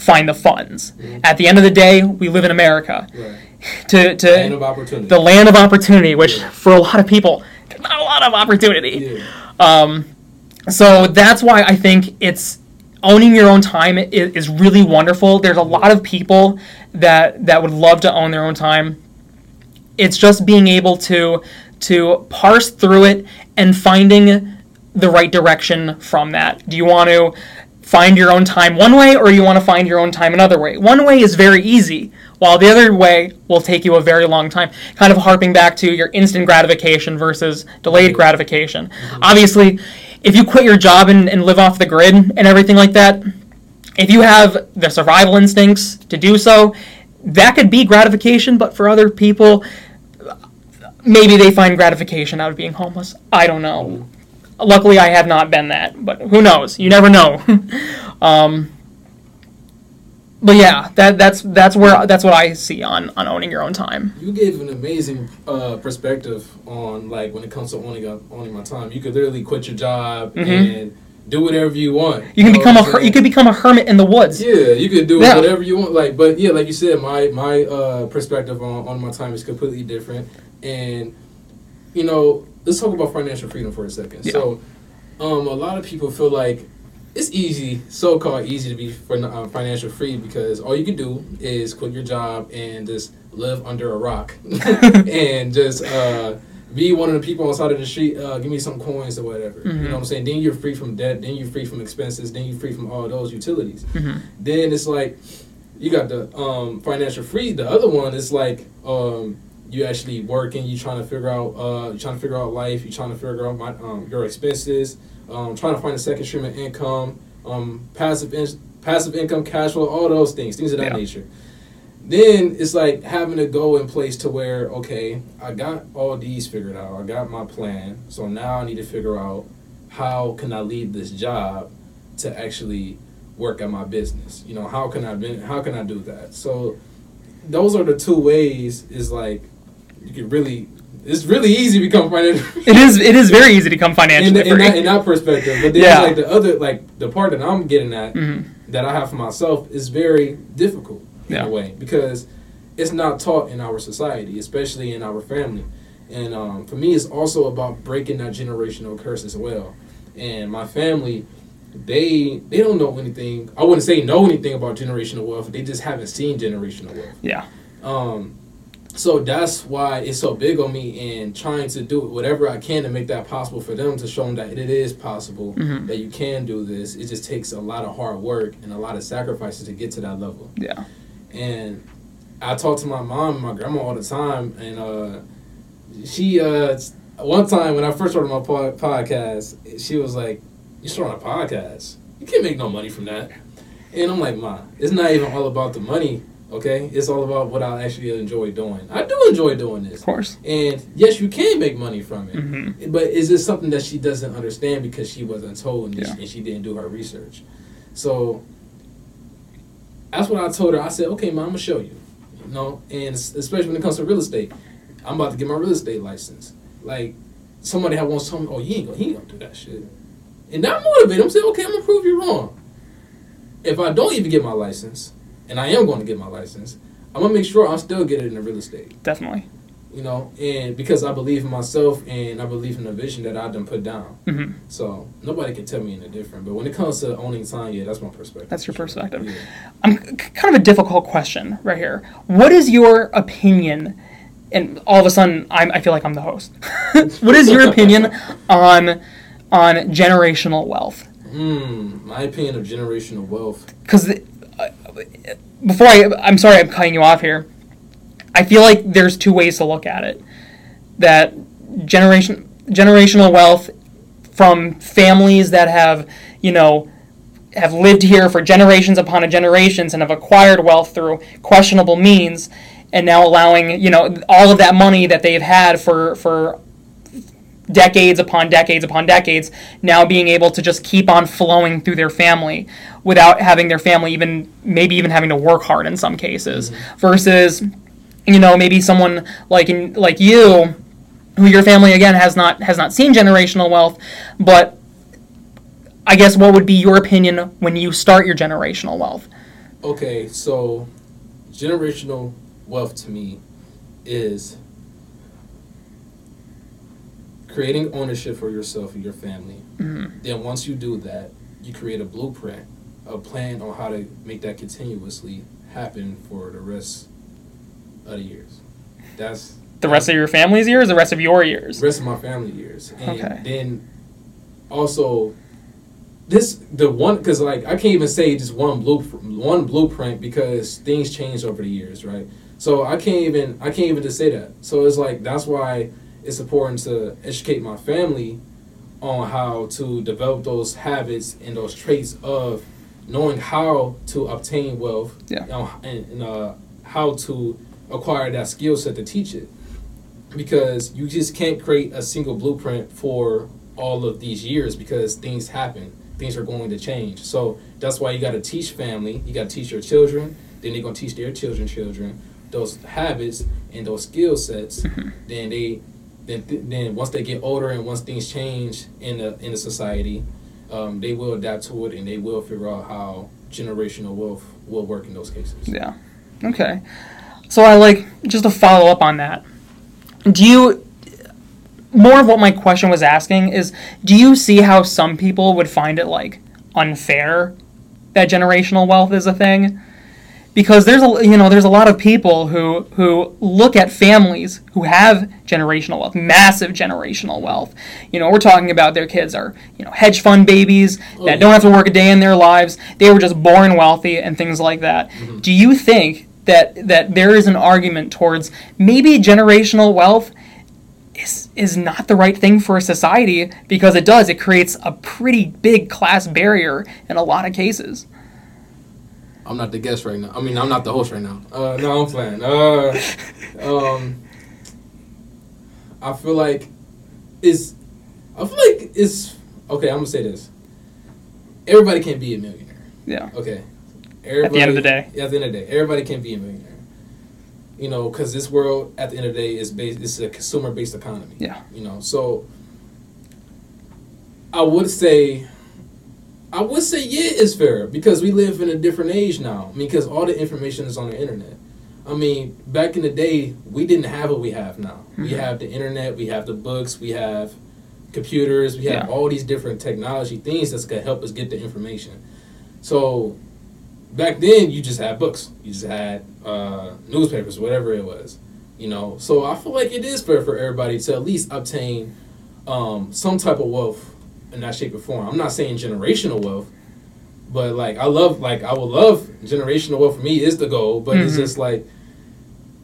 Speaker 2: find the funds. Mm-hmm. At the end of the day, we live in America.
Speaker 1: Right.
Speaker 2: To to
Speaker 1: Land of opportunity.
Speaker 2: the land of opportunity, which
Speaker 1: Yeah.
Speaker 2: for a lot of people, there's not a lot of opportunity.
Speaker 1: yeah.
Speaker 2: Um, so that's why I think it's owning your own time is, is really wonderful. There's a lot of people that that would love to own their own time. It's just being able to to parse through it and finding the right direction from that. Do you want to find your own time one way or you want to find your own time another way? One way is very easy, while the other way will take you a very long time. Kind of harping back to your instant gratification versus delayed gratification. Mm-hmm. Obviously, if you quit your job and, and live off the grid and everything like that, if you have the survival instincts to do so, that could be gratification, but for other people, maybe they find gratification out of being homeless. I don't know. Mm-hmm. Luckily, I have not been that, but who knows? You never know. um, but yeah, that that's that's where that's what I see on on owning your own time.
Speaker 1: You gave an amazing uh, perspective on like when it comes to owning uh, owning my time. You could literally quit your job and do whatever you want.
Speaker 2: Mm-hmm. You can
Speaker 1: know
Speaker 2: become a her- you could become a hermit in the woods.
Speaker 1: Yeah, you could do
Speaker 2: Yeah.
Speaker 1: whatever you want. Like, but yeah, like you said, my my uh, perspective on, on my time is completely different. And you know, let's talk about financial freedom for a second.
Speaker 2: Yeah.
Speaker 1: So, um, a lot of people feel like it's easy, so called easy to be uh, financial free because all you can do is quit your job and just live under a rock and just uh, be one of the people on the side of the street. Uh, give me some coins or whatever. You know what I'm saying? Then you're free from debt. Then you're free from expenses. Then you're free from all those utilities. Then it's like you got the um, financial free. The other one is like um, you actually working. You trying to figure out. Uh, you trying to figure out life. You trying to figure out my, um, your expenses. Um, trying to find a second stream of income. Um, passive in- passive income, cash flow, all those things, things of that
Speaker 2: Yeah.
Speaker 1: nature. Then it's like having to go in place to where okay, I got all these figured out. I got my plan. So now I need to figure out how can I leave this job to actually work at my business. You know, how can I how can I do that? So those are the two ways. Is like you can really. It's really easy to become financial.
Speaker 2: It is it is very easy to become
Speaker 1: in,
Speaker 2: financially
Speaker 1: in,
Speaker 2: free.
Speaker 1: that, in that perspective, but then
Speaker 2: Yeah.
Speaker 1: like the other, like the part that I'm getting at,
Speaker 2: Mhm.
Speaker 1: that I have for myself is very difficult in
Speaker 2: Yeah.
Speaker 1: a way because it's not taught in our society, especially in our family. And um, for me, it's also about breaking that generational curse as well. And my family, they they don't know anything. I wouldn't say know anything about generational wealth. They just haven't seen generational wealth.
Speaker 2: Yeah.
Speaker 1: Um, so that's why it's so big on me and trying to do whatever I can to make that possible for them to show them that it is possible
Speaker 2: Mhm.
Speaker 1: that you can do this. It just takes a lot of hard work and a lot of sacrifices to get to that level.
Speaker 2: Yeah.
Speaker 1: And I talk to my mom and my grandma all the time, and uh, she uh, one time when I first started my po- podcast, she was like, "You starting a podcast? You can't make no money from that." And I'm like, "Ma, it's not even all about the money." Okay, it's all about what I actually enjoy doing. I do enjoy doing this.
Speaker 2: Of course.
Speaker 1: And yes, you can make money from it.
Speaker 2: Mhm.
Speaker 1: But is this something that she doesn't understand because she wasn't told and,
Speaker 2: Yeah.
Speaker 1: she, and she didn't do her research? So that's what I told her. I said, okay, mom, I'm to show you. You know, and especially when it comes to real estate, I'm about to get my real estate license. Like, somebody had once told me, oh, he ain't going he ain't gonna do that shit. And that motivated. I'm saying, okay, I'm going to prove you wrong. If I don't even get my license, and I am going to get my license, I'm going to make sure I still get it in the real estate
Speaker 2: Definitely.
Speaker 1: you know, and because I believe in myself and I believe in the vision that I've done put down.
Speaker 2: hmm
Speaker 1: So nobody can tell me any different. But when it comes to owning time, yeah, that's my perspective.
Speaker 2: That's your perspective.
Speaker 1: Yeah.
Speaker 2: I'm kind of a difficult question right here. What is your opinion? And all of a sudden, I'm, I feel like I'm the host. what is your opinion on on generational wealth?
Speaker 1: Mm, my opinion of generational wealth.
Speaker 2: Because before I, I'm sorry, I'm cutting you off here. I feel like there's two ways to look at it. That generation generational wealth from families that have, you know, have lived here for generations upon generations and have acquired wealth through questionable means and now allowing you know all of that money that they've had for for decades upon decades upon decades now being able to just keep on flowing through their family without having their family even maybe even having to work hard in some cases versus you know maybe someone like in, like you who your family again has not has not seen generational wealth but I guess what would be your opinion when you start your generational wealth?
Speaker 1: Okay, so generational wealth to me is creating ownership for yourself and your family. Mm-hmm. Then once you do that, you create a blueprint, a plan on how to make that continuously happen for the rest of the years. That's
Speaker 2: The rest of your family's years, the rest of your years?
Speaker 1: the rest of my family years, and
Speaker 2: Okay.
Speaker 1: then also this the one because like I can't even say just one blue one blueprint because things change over the years, right? So I can't even I can't even just say that. So it's like that's why it's important to educate my family on how to develop those habits and those traits of knowing how to obtain wealth
Speaker 2: Yeah.
Speaker 1: you know, and, and uh, how to acquire that skill set to teach it. Because you just can't create a single blueprint for all of these years because things happen. Things are going to change. So that's why you got to teach family. You got to teach your children. Then they're going to teach their children children. Those habits and those skill sets then they then then once they get older and once things change in the in the society um, they will adapt to it and they will figure out how generational wealth will work in those cases
Speaker 2: Yeah. Okay. So I like just to follow up on that. Do you more of what my question was asking is do you see how some people would find it like unfair that generational wealth is a thing? Because there's a you know there's a lot of people who who look at families who have generational wealth, massive generational wealth. You know, we're talking about their kids are, you know, hedge fund babies that don't have to work a day in their lives. They were just born wealthy and things like that. Mm-hmm. Do you think that that there is an argument towards maybe generational wealth is is not the right thing for a society because it does it creates a pretty big class barrier in a lot of cases.
Speaker 1: I'm not the guest right now. I mean, I'm not the host right now. Uh, no, I'm playing. Uh, um, I feel like it's. I feel like it's okay. I'm gonna say this. Everybody can be a millionaire.
Speaker 2: Yeah.
Speaker 1: Okay.
Speaker 2: At the end of the day.
Speaker 1: Yeah, at the end of the day, everybody can be a millionaire. You know, because this world, at the end of the day, is based. It's a consumer-based economy.
Speaker 2: Yeah.
Speaker 1: You know, so I would say, I would say, yeah, it's fair because we live in a different age now. Because all the information is on the internet. I mean, back in the day, we didn't have what we have now. We
Speaker 2: Mm-hmm.
Speaker 1: have the internet, we have the books, we have computers, we have
Speaker 2: Yeah.
Speaker 1: all these different technology things that's gonna help us get the information. So back then, you just had books, you just had uh, newspapers, whatever it was, you know. So I feel like it is fair for everybody to at least obtain um, some type of wealth in that shape or form. I'm not saying generational wealth, but like I love, like I would love generational wealth. For me, is the goal, but it's
Speaker 2: Mhm.
Speaker 1: just like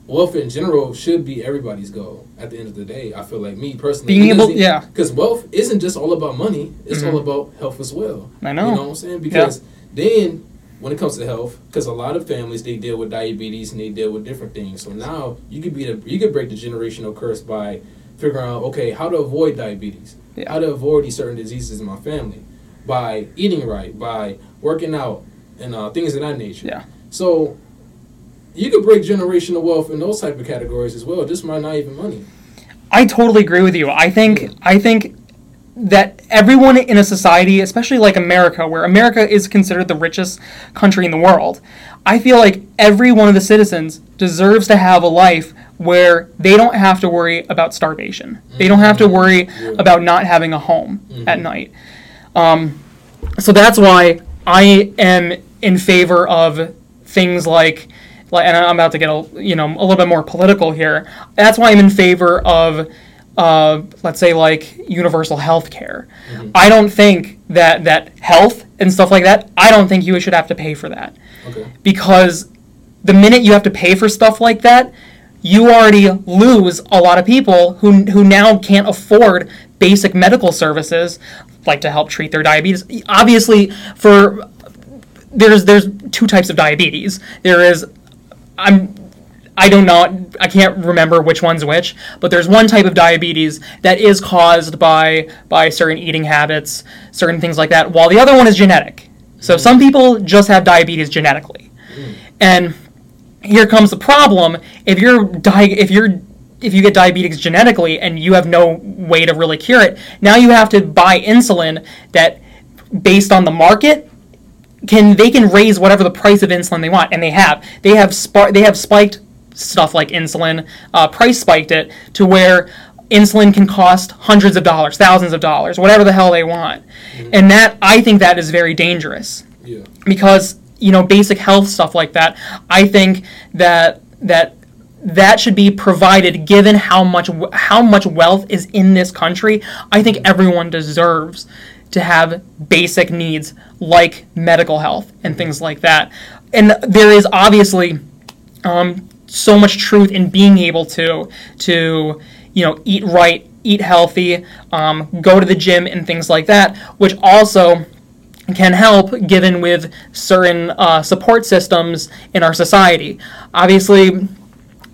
Speaker 1: wealth in general should be everybody's goal. At the end of the day, I feel like me personally,
Speaker 2: Being able- yeah.
Speaker 1: because wealth isn't just all about money; it's
Speaker 2: Mhm.
Speaker 1: all about health as well.
Speaker 2: I know.
Speaker 1: You know what I'm saying? Because then when it comes to health, because a lot of families they deal with diabetes and they deal with different things. So now you could be the, you could break the generational curse by figuring out okay how to avoid diabetes,
Speaker 2: Yeah.
Speaker 1: How to avoid these certain diseases in my family by eating right, by working out, and uh, things of that nature.
Speaker 2: Yeah.
Speaker 1: So you could break generational wealth in those type of categories as well. Just might not even money.
Speaker 2: I totally agree with you. I think I think that everyone in a society, especially like America, where America is considered the richest country in the world, I feel like every one of the citizens deserves to have a life where they don't have to worry about starvation. They don't have to worry
Speaker 1: Yeah.
Speaker 2: about not having a home at night. Um, so that's why I am in favor of things like, like, and I'm about to get a you know a little bit more political here. That's why I'm in favor of, uh, let's say like universal health care. I don't think that that health and stuff like that. I don't think you should have to pay for that
Speaker 1: Okay.
Speaker 2: because the minute you have to pay for stuff like that, you already lose a lot of people who who now can't afford basic medical services like to help treat their diabetes. Obviously, for there's there's two types of diabetes. There is I'm I don't know I can't remember which one's which, but there's one type of diabetes that is caused by by certain eating habits, certain things like that, while the other one is genetic. So some people just have diabetes genetically. Hmm. And here comes the problem if you're di- if you're if you get diabetes genetically and you have no way to really cure it, now you have to buy insulin that based on the market can they can raise whatever the price of insulin they want, and they have. They have spark. They have spiked stuff like insulin, uh, price spiked it to where insulin can cost hundreds of dollars, thousands of dollars, whatever the hell they want, and that I think that is very dangerous
Speaker 1: Yeah.
Speaker 2: because you know basic health stuff like that. I think that that that should be provided given how much how much wealth is in this country. I think everyone deserves to have basic needs like medical health and things like that. And there is obviously um, so much truth in being able to to you know eat right, eat healthy, um, go to the gym and things like that, which also can help given with certain uh, support systems in our society. Obviously,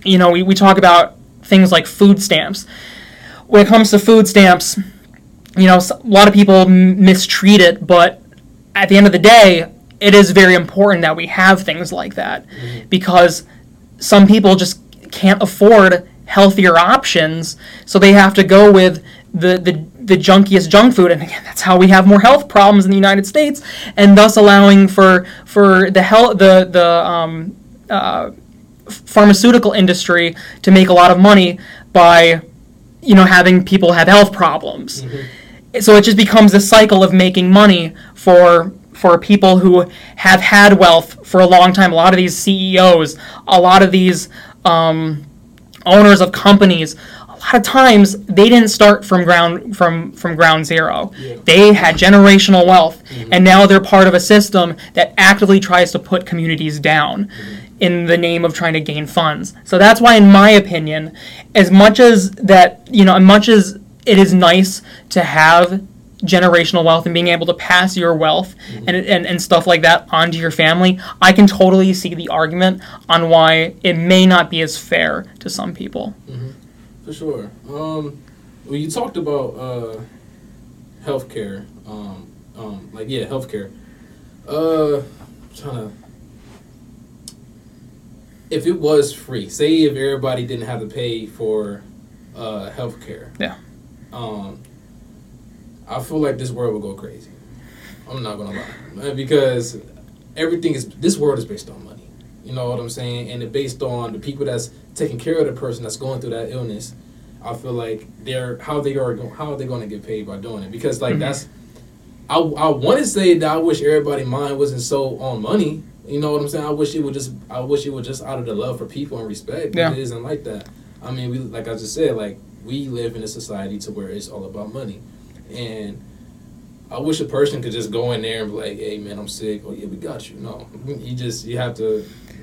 Speaker 2: you know, we, we talk about things like food stamps. When it comes to food stamps, you know, a lot of people mistreat it, but at the end of the day, it is very important that we have things like that because some people just can't afford healthier options, so they have to go with the, the, the junkiest junk food, and again, that's how we have more health problems in the United States, and thus allowing for for the health the the um, uh, pharmaceutical industry to make a lot of money by you know having people have health problems. So it just becomes this cycle of making money for for people who have had wealth for a long time. A lot of these ceos a lot of these um, owners of companies a lot of times they didn't start from ground from from ground zero. They had generational wealth mm-hmm. and now they're part of a system that actively tries to put communities down mm-hmm. in the name of trying to gain funds. So that's why in my opinion as much as that you know as much as it is nice to have generational wealth and being able to pass your wealth mm-hmm. and, and, and stuff like that onto your family, I can totally see the argument on why it may not be as fair to some people.
Speaker 1: For sure. Um, well, you talked about uh, healthcare. Um, um, like yeah, healthcare. Uh, trying to. If it was free, say if everybody didn't have to pay for uh, healthcare.
Speaker 2: Yeah.
Speaker 1: Um, I feel like this world would go crazy. I'm not gonna lie, because everything is this world is based on money. You know what I'm saying? And it's based on the people that's taking care of the person that's going through that illness. I feel like they're how they are go, how are they going to get paid by doing it? Because like
Speaker 2: Mhm.
Speaker 1: that's I I want to say that I wish everybody mind wasn't so on money. You know what I'm saying? I wish it would just I wish it was just out of the love for people and respect. But
Speaker 2: Yeah.
Speaker 1: it isn't like that. I mean, we like I just said, like we live in a society to where it's all about money, and I wish a person could just go in there and be like, "Hey, man, I'm sick." Oh yeah, we got you. No, you just you have to. What do you want to say?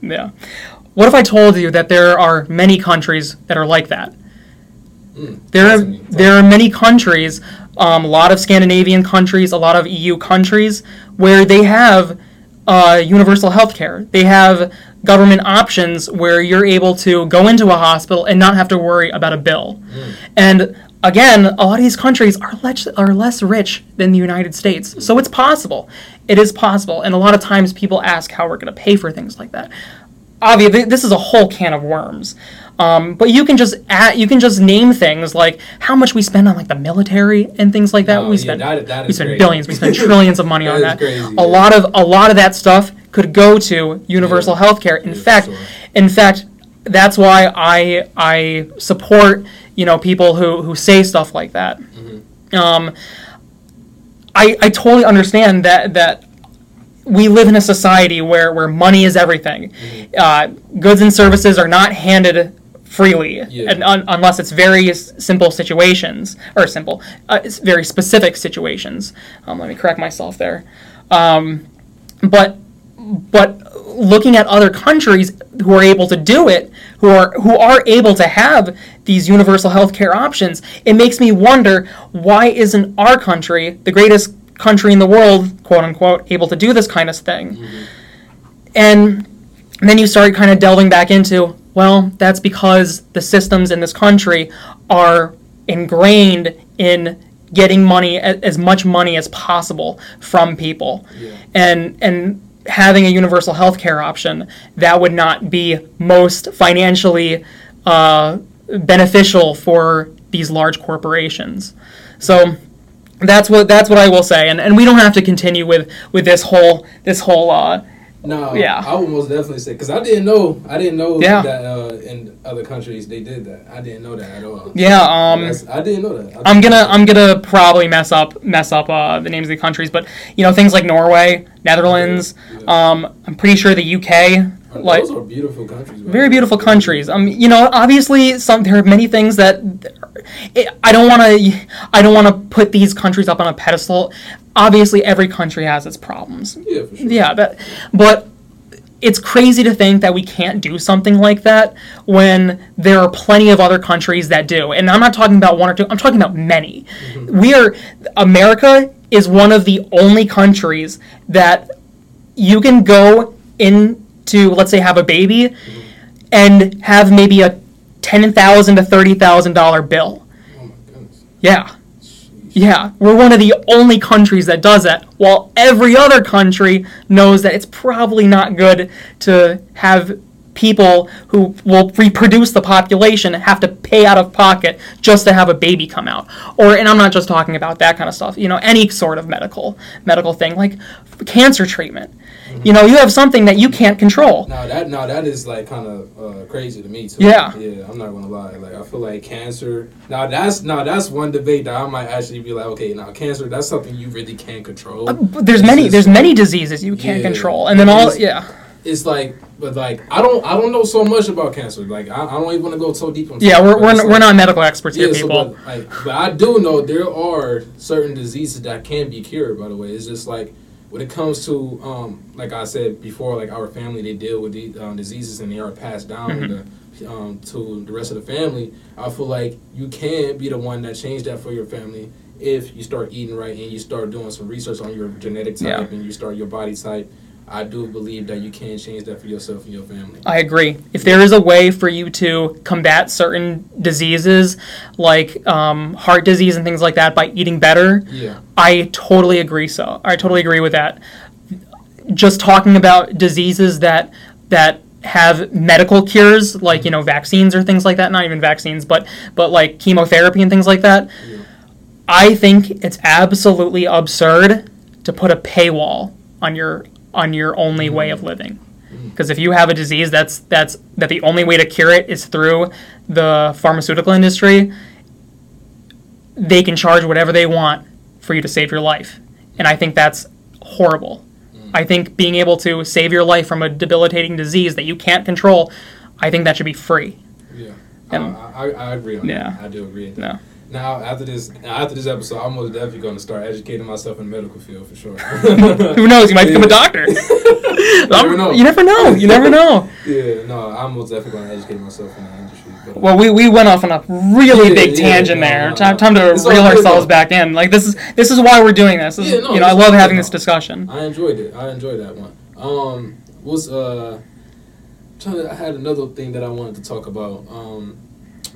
Speaker 2: Yeah. What if I told you that there are many countries that are like that?
Speaker 1: Mm,
Speaker 2: There are
Speaker 1: talk to me.
Speaker 2: there are many countries, um, a lot of Scandinavian countries, a lot of EU countries, where they have uh, universal health care. They have government options where you're able to go into a hospital and not have to worry about a bill. And again, a lot of these countries are less, are less rich than the United States. So it's possible. It is possible. And a lot of times people ask how we're going to pay for things like that. Obviously, this is a whole can of worms. Um, but you can just add, you can just name things like how much we spend on like the military and things like that.
Speaker 1: No,
Speaker 2: we
Speaker 1: yeah,
Speaker 2: spend
Speaker 1: that- that
Speaker 2: we spend
Speaker 1: crazy.
Speaker 2: billions, we spend trillions of money
Speaker 1: That
Speaker 2: on that.
Speaker 1: crazy,
Speaker 2: a
Speaker 1: yeah.
Speaker 2: lot of a lot of that stuff could go to universal
Speaker 1: Yeah.
Speaker 2: health care. In
Speaker 1: Yeah,
Speaker 2: fact,
Speaker 1: sure.
Speaker 2: in fact, that's why I I support you know people who who say stuff like that.
Speaker 1: Mm-hmm.
Speaker 2: Um, I I totally understand that that we live in a society where where money is everything.
Speaker 1: Mm-hmm.
Speaker 2: Uh, goods and services are not handed freely
Speaker 1: Yeah.
Speaker 2: and un- unless it's very s- simple situations or simple uh, it's very specific situations um, let me correct myself there um, but but looking at other countries who are able to do it, who are who are able to have these universal health care options, it makes me wonder why isn't our country, the greatest country in the world, quote unquote, able to do this kind of thing.
Speaker 1: Mm-hmm.
Speaker 2: And then you start kind of delving back into, well, that's because the systems in this country are ingrained in getting money as much money as possible from people
Speaker 1: Yeah.
Speaker 2: and and having a universal health care option that would not be most financially uh, beneficial for these large corporations. So that's what that's what I will say. And, and we don't have to continue with with this whole this whole uh,
Speaker 1: No,
Speaker 2: Yeah.
Speaker 1: I would most definitely say because I didn't know I didn't know
Speaker 2: Yeah.
Speaker 1: that uh, in other countries they did that. I didn't know that at all.
Speaker 2: yeah um
Speaker 1: I didn't know that. I
Speaker 2: I'm gonna I'm gonna probably mess up mess up uh, the names of the countries, but you know things like Norway, Netherlands.
Speaker 1: Yeah.
Speaker 2: Um, I'm pretty sure the UK. Like
Speaker 1: those are beautiful countries. by
Speaker 2: very beautiful countries. Um, you know, obviously some there are many things that it, I don't want to I don't want to put these countries up on a pedestal. Obviously, every country has its problems.
Speaker 1: Yeah, for sure.
Speaker 2: Yeah, that, but it's crazy to think that we can't do something like that when there are plenty of other countries that do. And I'm not talking about one or two, I'm talking about many. We are, America is one of the only countries that you can go into, let's say, have a baby and have maybe a 10,000 to $30,000 bill.
Speaker 1: Oh my goodness.
Speaker 2: Yeah. Yeah, we're one of the only countries that does that, while every other country knows that it's probably not good to have people who will reproduce the population have to pay out of pocket just to have a baby come out. Or and I'm not just talking about that kind of stuff, you know, any sort of medical medical thing like cancer treatment. You know, you have something that you can't control.
Speaker 1: Now that now that is like kind of uh, crazy to me too.
Speaker 2: Yeah.
Speaker 1: yeah. I'm not gonna lie. Like I feel like cancer. Now that's now that's one debate that I might actually be like, okay, now cancer. That's something you really can't control.
Speaker 2: But there's
Speaker 1: It's
Speaker 2: many
Speaker 1: just
Speaker 2: there's many diseases you can't
Speaker 1: Yeah.
Speaker 2: control. And then all yeah.
Speaker 1: It's like, but like I don't I don't know so much about cancer. Like I, I don't even want to go so deep on.
Speaker 2: Yeah, we're, we're,
Speaker 1: it's
Speaker 2: we're not medical experts here,
Speaker 1: Yeah, so
Speaker 2: people.
Speaker 1: but, like, but I do know there are certain diseases that can be cured. By the way, it's just like when it comes to, um, like I said before, like our family, they deal with these um, diseases and they are passed down
Speaker 2: Mm-hmm.
Speaker 1: to, um, to the rest of the family. I feel like you can be the one that changed that for your family if you start eating right and you start doing some research on your genetic type
Speaker 2: Yeah.
Speaker 1: and you start your body type. I do believe that you can change that for yourself and your family.
Speaker 2: I agree. If there is a way for you to combat certain diseases like um, heart disease and things like that by eating better,
Speaker 1: Yeah.
Speaker 2: I totally agree. So I totally agree with that. Just talking about diseases that that have medical cures, like you know vaccines or things like that. Not even vaccines, but but like chemotherapy and things like that.
Speaker 1: Yeah.
Speaker 2: I think it's absolutely absurd to put a paywall on your on your only way of mm. living. Because if you have a disease that's that's that the only way to cure it is through the pharmaceutical industry, they can charge whatever they want for you to save your life. And I think that's horrible. Mm. I think being able to save your life from a debilitating disease that you can't control, I think that should be free.
Speaker 1: Yeah.
Speaker 2: And-
Speaker 1: I, I, I agree on
Speaker 2: Yeah.
Speaker 1: that. I do agree.
Speaker 2: No.
Speaker 1: Now after this after this episode, I'm most definitely going to start educating myself in the medical field for sure.
Speaker 2: Who knows? You might become a
Speaker 1: Yeah.
Speaker 2: doctor.
Speaker 1: never know.
Speaker 2: You never know. You never know.
Speaker 1: yeah, no, I'm most definitely going to educate myself in that industry. But,
Speaker 2: Well, we, we went off on a really
Speaker 1: Yeah,
Speaker 2: big
Speaker 1: yeah,
Speaker 2: tangent
Speaker 1: no,
Speaker 2: there.
Speaker 1: no,
Speaker 2: time, time to
Speaker 1: It's
Speaker 2: reel ourselves back in. Like this is this is why we're doing this. This
Speaker 1: Yeah, no,
Speaker 2: you know, I love having this discussion.
Speaker 1: I enjoyed it. I enjoyed that one. Um, was uh, trying to, I had another thing that I wanted to talk about. Um,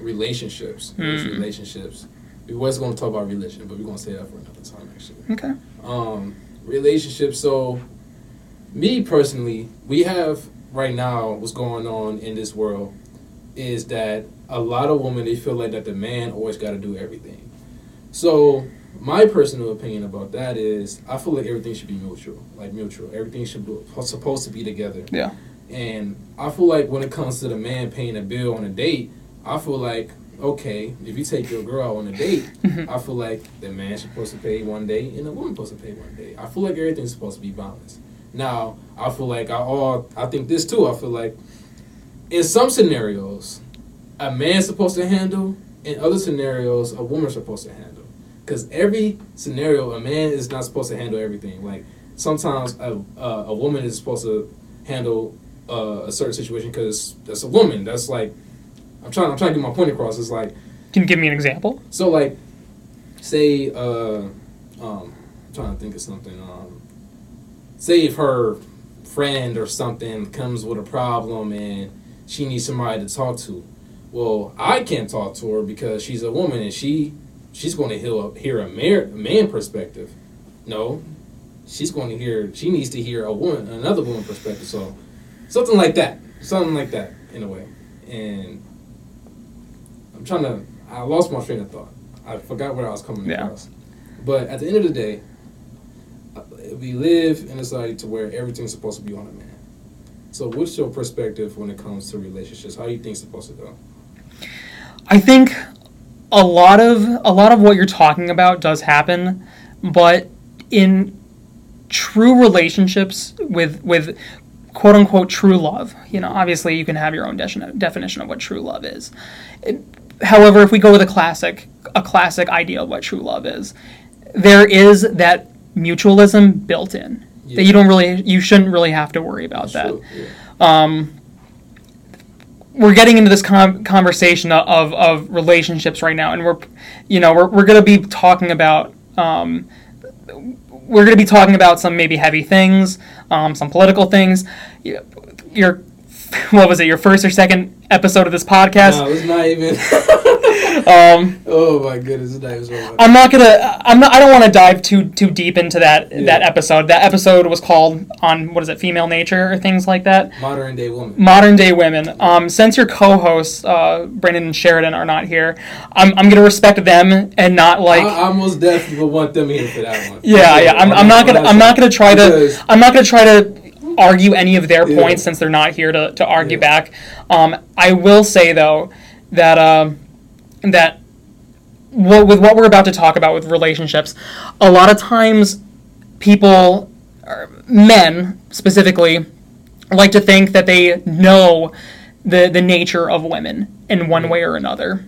Speaker 1: relationships.
Speaker 2: Hmm.
Speaker 1: Relationships. We was going to talk about religion, but we're going to say that for another time, actually.
Speaker 2: Okay.
Speaker 1: um, relationships. So, me personally, we have right now what's going on in this world is that a lot of women they feel like that the man always got to do everything. So, my personal opinion about that is I feel like everything should be mutual, like mutual. Everything should be supposed to be together.
Speaker 2: Yeah.
Speaker 1: And I feel like when it comes to the man paying a bill on a date, I feel like okay, if you take your girl out on a date, I feel like the man supposed to pay one day and the woman supposed to pay one day. I feel like everything's supposed to be balanced. Now, I feel like I all I think this too. I feel like in some scenarios, a man's supposed to handle. In other scenarios, a woman's supposed to handle. Because every scenario, a man is not supposed to handle everything. Like sometimes a a, a woman is supposed to handle uh, a certain situation because that's a woman. That's like I'm trying. I'm trying to get my point across. It's like
Speaker 2: Can you give me an example?
Speaker 1: so like, say, uh, um, trying to think of something. Um, say if her friend or something comes with a problem and she needs somebody to talk to. Well, I can't talk to her because she's a woman and she she's going to hear, hear a, man, a man perspective. No, she's going to hear she needs to hear a woman another woman perspective. So something like that, something like that in a way. And I'm trying to. I lost my train of thought. I forgot where I was coming
Speaker 2: Yeah.
Speaker 1: across. But at the end of the day, uh, we live in a society to where everything's supposed to be on a man. So, what's your perspective when it comes to relationships? How do you think it's supposed to go?
Speaker 2: I think a lot of a lot of what you're talking about does happen, but in true relationships with with quote unquote true love, you know, obviously you can have your own defini- definition of what true love is. It- however, if we go with a classic a classic idea of what true love is, there is that mutualism built in that you don't really you shouldn't really have to worry about that
Speaker 1: True, yeah.
Speaker 2: we're getting into this con conversation of, of relationships right now, and we're, you know, we're, we're going to be talking about, um, we're going to be talking about some maybe heavy things, um, some political things. Your, what was it? Your first or second episode of this podcast?
Speaker 1: No, it's not even.
Speaker 2: Um,
Speaker 1: oh my goodness, not even. so.
Speaker 2: I'm not gonna. I'm not. I don't want to dive too too deep into that
Speaker 1: Yeah.
Speaker 2: that episode. That episode was called on what is it? Female nature or things like that.
Speaker 1: Modern day woman.
Speaker 2: modern day women. Um, since your co-hosts, uh, Brandon and Sheridan, are not here, I'm, I'm gonna respect them and not like.
Speaker 1: I, I most definitely want them here for that one.
Speaker 2: yeah, yeah. I'm, I'm not gonna. I'm not gonna try to. I'm not gonna try to argue any of their
Speaker 1: Yeah.
Speaker 2: points since they're not here to, to argue
Speaker 1: Yeah.
Speaker 2: back. Um, I will say though that um, that with what we're about to talk about with relationships, a lot of times people, men specifically, like to think that they know the the nature of women in one way or another.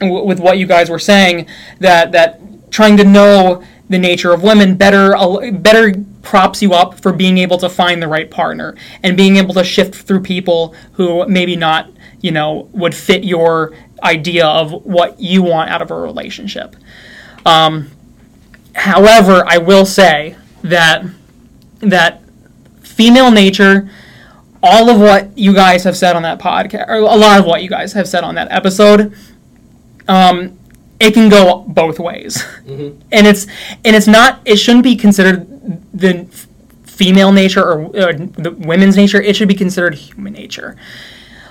Speaker 2: W- with what you guys were saying, that that trying to know the nature of women better better props you up for being able to find the right partner and being able to shift through people who maybe not you know would fit your idea of what you want out of a relationship. Um, however, I will say that that female nature all of what you guys have said on that podcast, or a lot of what you guys have said on that episode, um, it can go both ways,
Speaker 1: Mhm.
Speaker 2: and it's and it's not. It shouldn't be considered the female nature or uh, the women's nature. It should be considered human nature.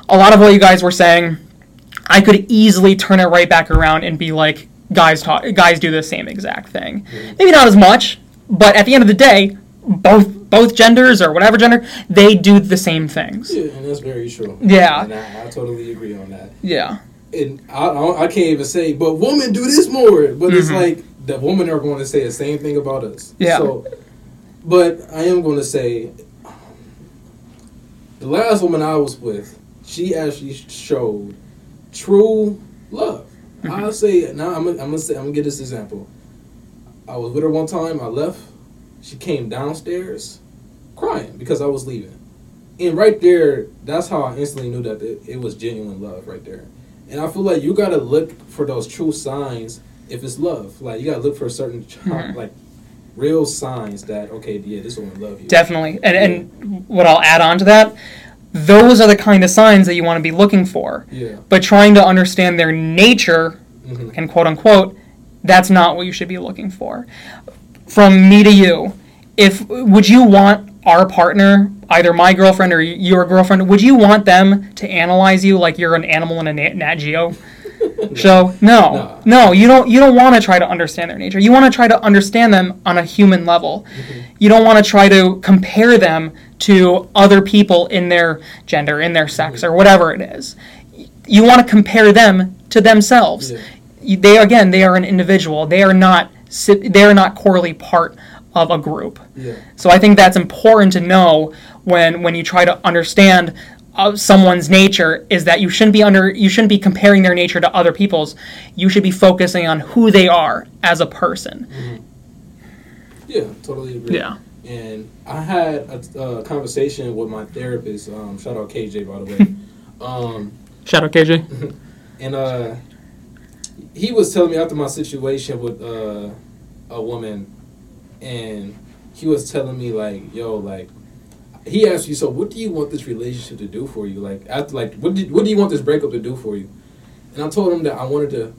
Speaker 2: A lot of what you guys were saying, I could easily turn it right back around and be like, guys talk, guys do the same exact thing. Maybe not as much, but at the end of the day, both both genders or whatever gender, they do the same things.
Speaker 1: Yeah, and that's very true.
Speaker 2: Yeah.
Speaker 1: and I, I totally agree on that.
Speaker 2: Yeah.
Speaker 1: And I, I, I can't even say, but women do this more. But it's
Speaker 2: Mhm.
Speaker 1: like the women are going to say the same thing about us.
Speaker 2: Yeah.
Speaker 1: So, but I am going to say, the last woman I was with, she actually showed true love.
Speaker 2: Mm-hmm.
Speaker 1: I'll say now. I'm gonna, I'm gonna say I'm gonna give this example. I was with her one time. I left. She came downstairs, crying because I was leaving. And right there, that's how I instantly knew that it, it was genuine love right there. And I feel like you gotta look for those true signs if it's love. Like you gotta look for a certain
Speaker 2: Mhm.
Speaker 1: like real signs that okay, yeah, this woman love you.
Speaker 2: Definitely. And and what I'll add on to that, those are the kind of signs that you want to be looking for.
Speaker 1: Yeah.
Speaker 2: But trying to understand their nature
Speaker 1: hmm
Speaker 2: and quote unquote, that's not what you should be looking for. From me to you, if would you want our partner, either my girlfriend or your girlfriend, would you want them to analyze you like you're an animal in a Nat, Nat Geo show? No,
Speaker 1: No.
Speaker 2: no, you don't. You don't want to try to understand their nature. You want to try to understand them on a human level. Mm-hmm. You don't want to try to compare them to other people in their gender, in their sex, mm-hmm. or whatever it is. You want to compare them to themselves
Speaker 1: Yeah.
Speaker 2: you- they again they are an individual they are not they are not corely part of a group
Speaker 1: Yeah.
Speaker 2: so i think that's important to know when when you try to understand uh, someone's nature is that you shouldn't be under you shouldn't be comparing their nature to other people's you should be focusing on who they are as a person
Speaker 1: Yeah. Totally agree.
Speaker 2: yeah
Speaker 1: And I had a, a conversation with my therapist. Um, shout out KJ by the way. um,
Speaker 2: shout out kj
Speaker 1: and uh, he was telling me after my situation with uh, a woman, and he was telling me like, yo, like he asked you, so what do you want this relationship to do for you? Like after like what did what do you want this breakup to do for you? And I told him that I wanted to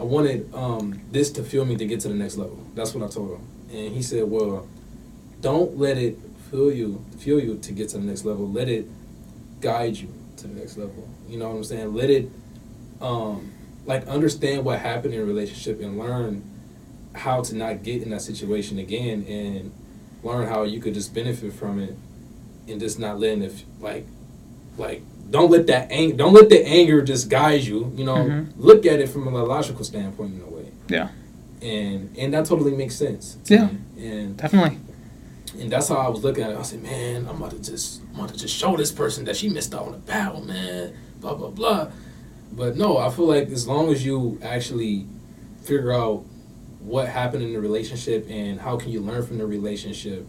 Speaker 1: I wanted um, this to feel me to get to the next level. That's what I told him. And he said, Well, don't let it feel you feel you to get to the next level. Let it guide you to the next level. You know what I'm saying? Let it um, like understand what happened in a relationship and learn how to not get in that situation again and learn how you could just benefit from it and just not letting it like like don't let that ang- don't let the anger just guide you you know
Speaker 2: Mhm.
Speaker 1: look at it from a logical standpoint in a way
Speaker 2: Yeah.
Speaker 1: and and that totally makes sense to
Speaker 2: Yeah.
Speaker 1: me. and
Speaker 2: Definitely.
Speaker 1: and that's how I was looking at it. I said, man, I'm about to just, I'm about to just show this person that she missed out on the battle, man. Blah blah blah. But no, I feel like as long as you actually figure out what happened in the relationship and how can you learn from the relationship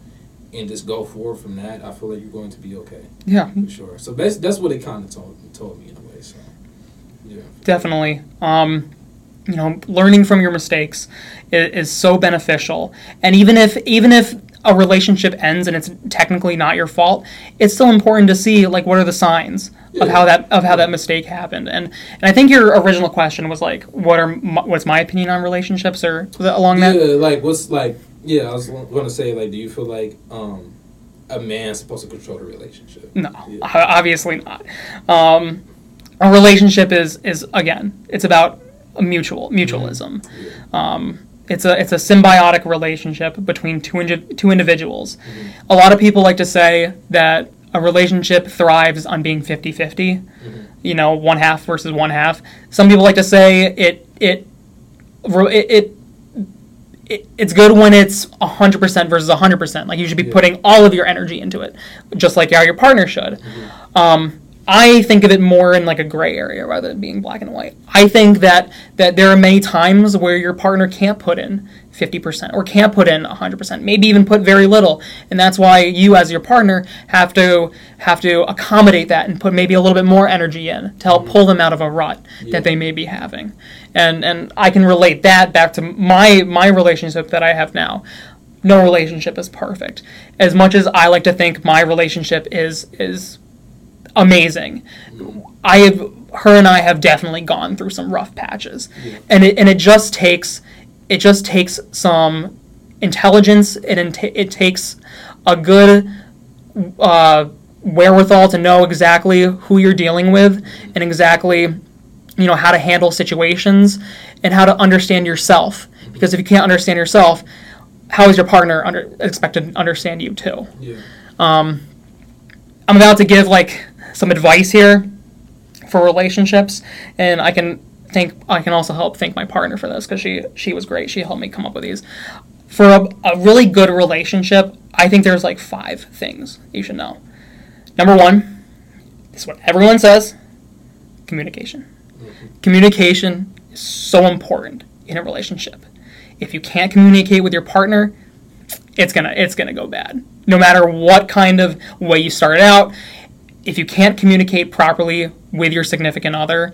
Speaker 1: and just go forward from that, I feel like you're going to be okay
Speaker 2: Yeah.
Speaker 1: for sure. So that's that's what it kind of told told me in a way. So yeah,
Speaker 2: Definitely. Um, you know, learning from your mistakes is, is so beneficial. And even if even if a relationship ends and it's technically not your fault, it's still important to see like what are the signs of how that of how that mistake happened. And and I think your original question was like, what are my, what's my opinion on relationships or along that? yeah.
Speaker 1: Like what's like yeah, I was going to say like, do you feel like um a man's supposed to control the relationship?
Speaker 2: No,
Speaker 1: Yeah.
Speaker 2: obviously not. Um, a relationship is is again, it's about mutual mutualism.
Speaker 1: Yeah.
Speaker 2: Um, it's a it's a symbiotic relationship between two indi- two individuals. A lot of people like to say that a relationship thrives on being 50-50. You know, one half versus one half. Some people like to say it it it. it it, it's good when it's 100% versus 100%. Like you should be
Speaker 1: Yeah.
Speaker 2: putting all of your energy into it, just like how your partner should. Um, I think of it more in like a gray area rather than being black and white. I think that that there are many times where your partner can't put in 50% or can't put in 100%, maybe even put very little, and that's why you as your partner have to have to accommodate that and put maybe a little bit more energy in to help pull them out of a rut
Speaker 1: Yeah.
Speaker 2: that they may be having. And and I can relate that back to my my relationship that I have now no relationship is perfect. As much as I like to think my relationship is is amazing, I have her and I have definitely gone through some rough patches,
Speaker 1: Yeah.
Speaker 2: and it and it just takes it just takes some intelligence. It int- it takes a good uh, wherewithal to know exactly who you're dealing with and exactly you know how to handle situations and how to understand yourself. Because if you can't understand yourself, how is your partner under, expected to understand you too?
Speaker 1: Yeah.
Speaker 2: I'm about to give like some advice here for relationships, and I can thank I can also help thank my partner for this because she she was great. She helped me come up with these. For a, a really good relationship, I think there's like five things you should know. Number one, this is what everyone says: communication. Mm-hmm. Communication is so important in a relationship. If you can't communicate with your partner, it's gonna it's gonna go bad. No matter what kind of way you start out, if you can't communicate properly with your significant other,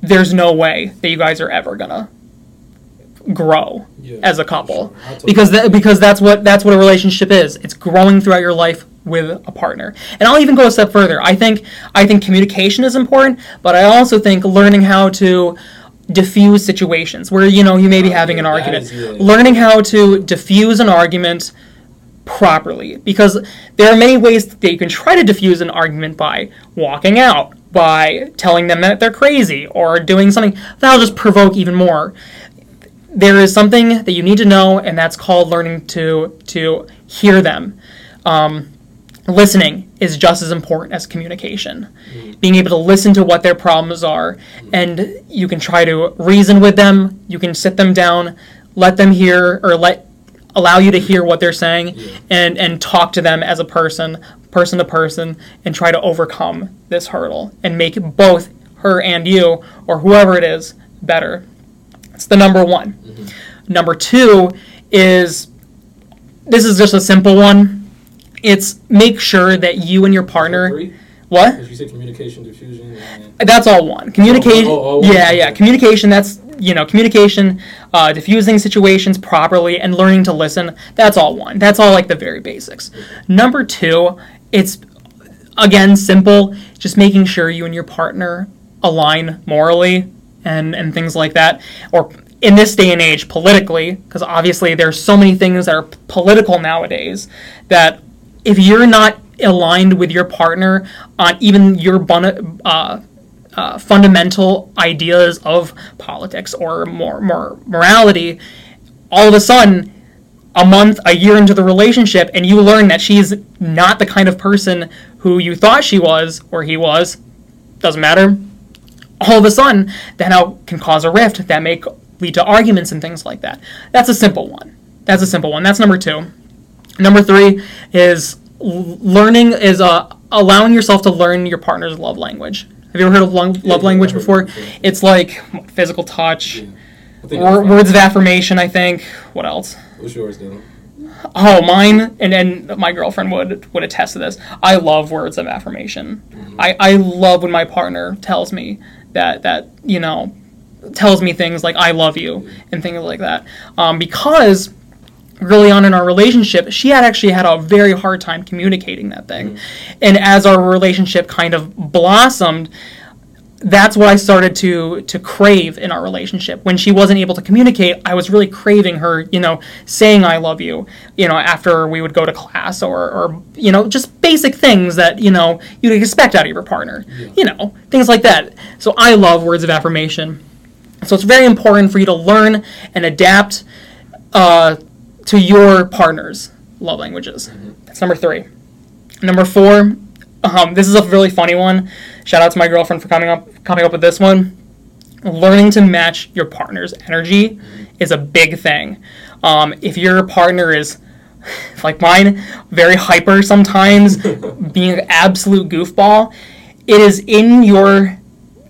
Speaker 2: there's no way that you guys are ever gonna grow
Speaker 1: Yeah,
Speaker 2: as a couple
Speaker 1: sure.
Speaker 2: Because that, because that's what that's what a relationship is. It's growing throughout your life with a partner. And I'll even go a step further. I think I think communication is important, but I also think learning how to diffuse situations where you know you may be
Speaker 1: Oh,
Speaker 2: having an argument.
Speaker 1: is- yeah.
Speaker 2: Learning how to diffuse an argument properly because there are many ways that you can try to diffuse an argument by walking out, by telling them that they're crazy, or doing something that'll just provoke even more. There is something that you need to know, and that's called learning to to hear them. Um, listening is just as important as communication. Being able to listen to what their problems are, and you can try to reason with them. You can sit them down, let them hear, or let allow you to hear what they're saying, and and talk to them as a person, person to person, and try to overcome this hurdle and make both her and you, or whoever it is, better. It's the number one. Number two is this is just a simple one. It's make sure that you and your partner. What?
Speaker 1: Because you said communication, diffusion, and
Speaker 2: That's all one. Communication.
Speaker 1: Oh, oh, oh,
Speaker 2: yeah, yeah. Communication. That's you know, communication, uh, diffusing situations properly, and learning to listen. That's all one. That's all like the very basics. Number two, it's again simple. Just making sure you and your partner align morally and and things like that, or in this day and age politically, because obviously there's so many things that are political nowadays that if you're not aligned with your partner on even your bun- uh, uh, fundamental ideas of politics or more, more morality, all of a sudden, a month, a year into the relationship, and you learn that she's not the kind of person who you thought she was or he was, doesn't matter. All of a sudden, that now can cause a rift that may lead to arguments and things like that. That's a simple one. That's a simple one. That's number two. Number three is learning is uh, allowing yourself to learn your partner's love language. Have you ever heard of love, love language before? It's like physical touch, or, words of affirmation. I think. What else?
Speaker 1: What's yours, Dylan?
Speaker 2: Oh, mine and and my girlfriend would would attest to this. I love words of affirmation. Mm-hmm. I, I love when my partner tells me that that you know tells me things like I love you and things like that. Um, because early on in our relationship, she had actually had a very hard time communicating that thing. Mm-hmm. And as our relationship kind of blossomed, that's what I started to to crave in our relationship. When she wasn't able to communicate, I was really craving her, you know, saying I love you, you know, after we would go to class or or you know, just basic things that, you know, you'd expect out of your partner. Yeah. You know, things like that. So I love words of affirmation. So it's very important for you to learn and adapt uh, to your partner's love languages. Mm-hmm. That's number three. Number four, um, this is a really funny one. Shout out to my girlfriend for coming up coming up with this one. Learning to match your partner's energy is a big thing. Um, if your partner is like mine, very hyper sometimes, being an absolute goofball, it is in your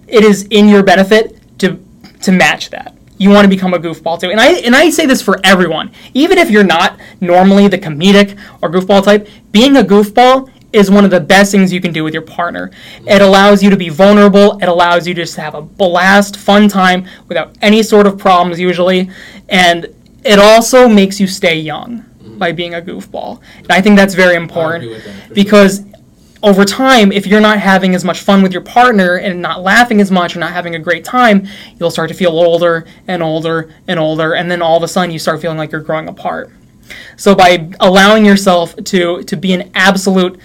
Speaker 2: it is in your benefit to to match that you want to become a goofball too. And I and I say this for everyone. Even if you're not normally the comedic or goofball type, being a goofball is one of the best things you can do with your partner. It allows you to be vulnerable. It allows you to just have a blast, fun time without any sort of problems usually, and it also makes you stay young by being a goofball. And I think that's very important because over time, if you're not having as much fun with your partner and not laughing as much or not having a great time, you'll start to feel older and older and older, and then all of a sudden you start feeling like you're growing apart. So by allowing yourself to to be an absolute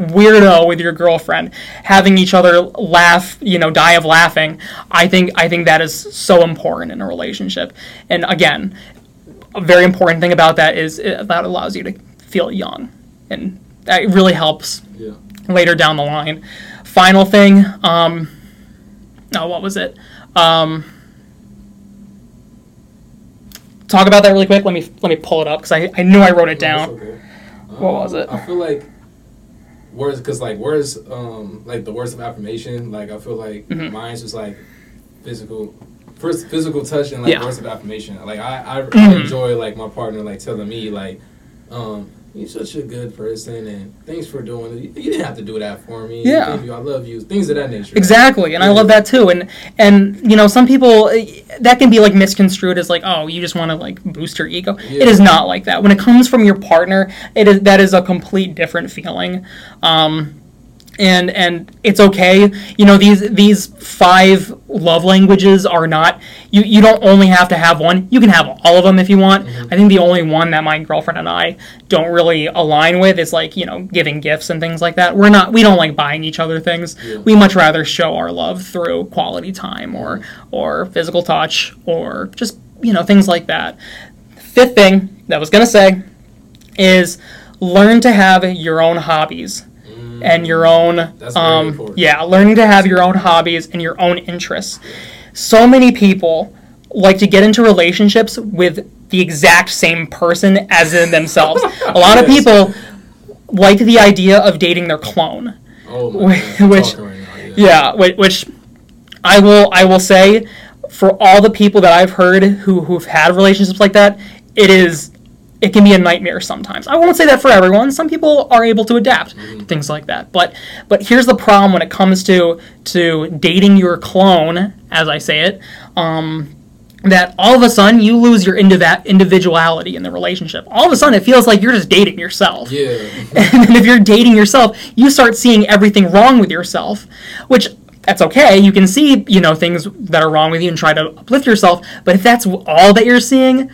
Speaker 2: weirdo with your girlfriend, having each other laugh, you know, die of laughing, I think I think that is so important in a relationship. And again, a very important thing about that is it, that allows you to feel young and that really helps yeah. later down the line. Final thing, um, oh, what was it? Um, talk about that really quick. Let me let me pull it up because I, I knew I wrote it down. Okay. Um, what was it?
Speaker 1: I feel like words because like words um like the words of affirmation like I feel like mm-hmm. mine's just like physical first physical touch and like yeah. words of affirmation. Like I I, mm-hmm. I enjoy like my partner like telling me like um you're such a good person and thanks for doing it. You didn't have to do that for me.
Speaker 2: Yeah.
Speaker 1: You, I love you. Things of that nature.
Speaker 2: Exactly. And yeah. I love that too. And and you know, some people that can be like misconstrued as like, oh, you just want to like boost your ego. Yeah. It is not like that. When it comes from your partner, it is that is a complete different feeling. Um and and it's okay. You know these these five love languages are not you you don't only have to have one. You can have all of them if you want. Mm-hmm. I think the only one that my girlfriend and I don't really align with is like you know giving gifts and things like that. We're not we don't like buying each other things. Yeah. We much rather show our love through quality time or or physical touch or just you know things like that. Fifth thing that I was gonna say is learn to have your own hobbies and your own um, yeah learning to have your own hobbies and your own interests. So many people like to get into relationships with the exact same person as in themselves. A lot of people like the idea of dating their clone.
Speaker 1: Oh
Speaker 2: which right yeah. yeah which i will i will say for all the people that i've heard who who've had relationships like that it is it can be a nightmare sometimes. I won't say that for everyone. Some people are able to adapt to things like that. But but here's the problem when it comes to to dating your clone, as I say it. Um, that all of a sudden you lose your indiv- individuality in the relationship. All of a sudden it feels like you're just dating yourself.
Speaker 1: Yeah.
Speaker 2: And then if you're dating yourself, you start seeing everything wrong with yourself, which that's okay. You can see, you know, things that are wrong with you and try to uplift yourself. But if that's all that you're seeing,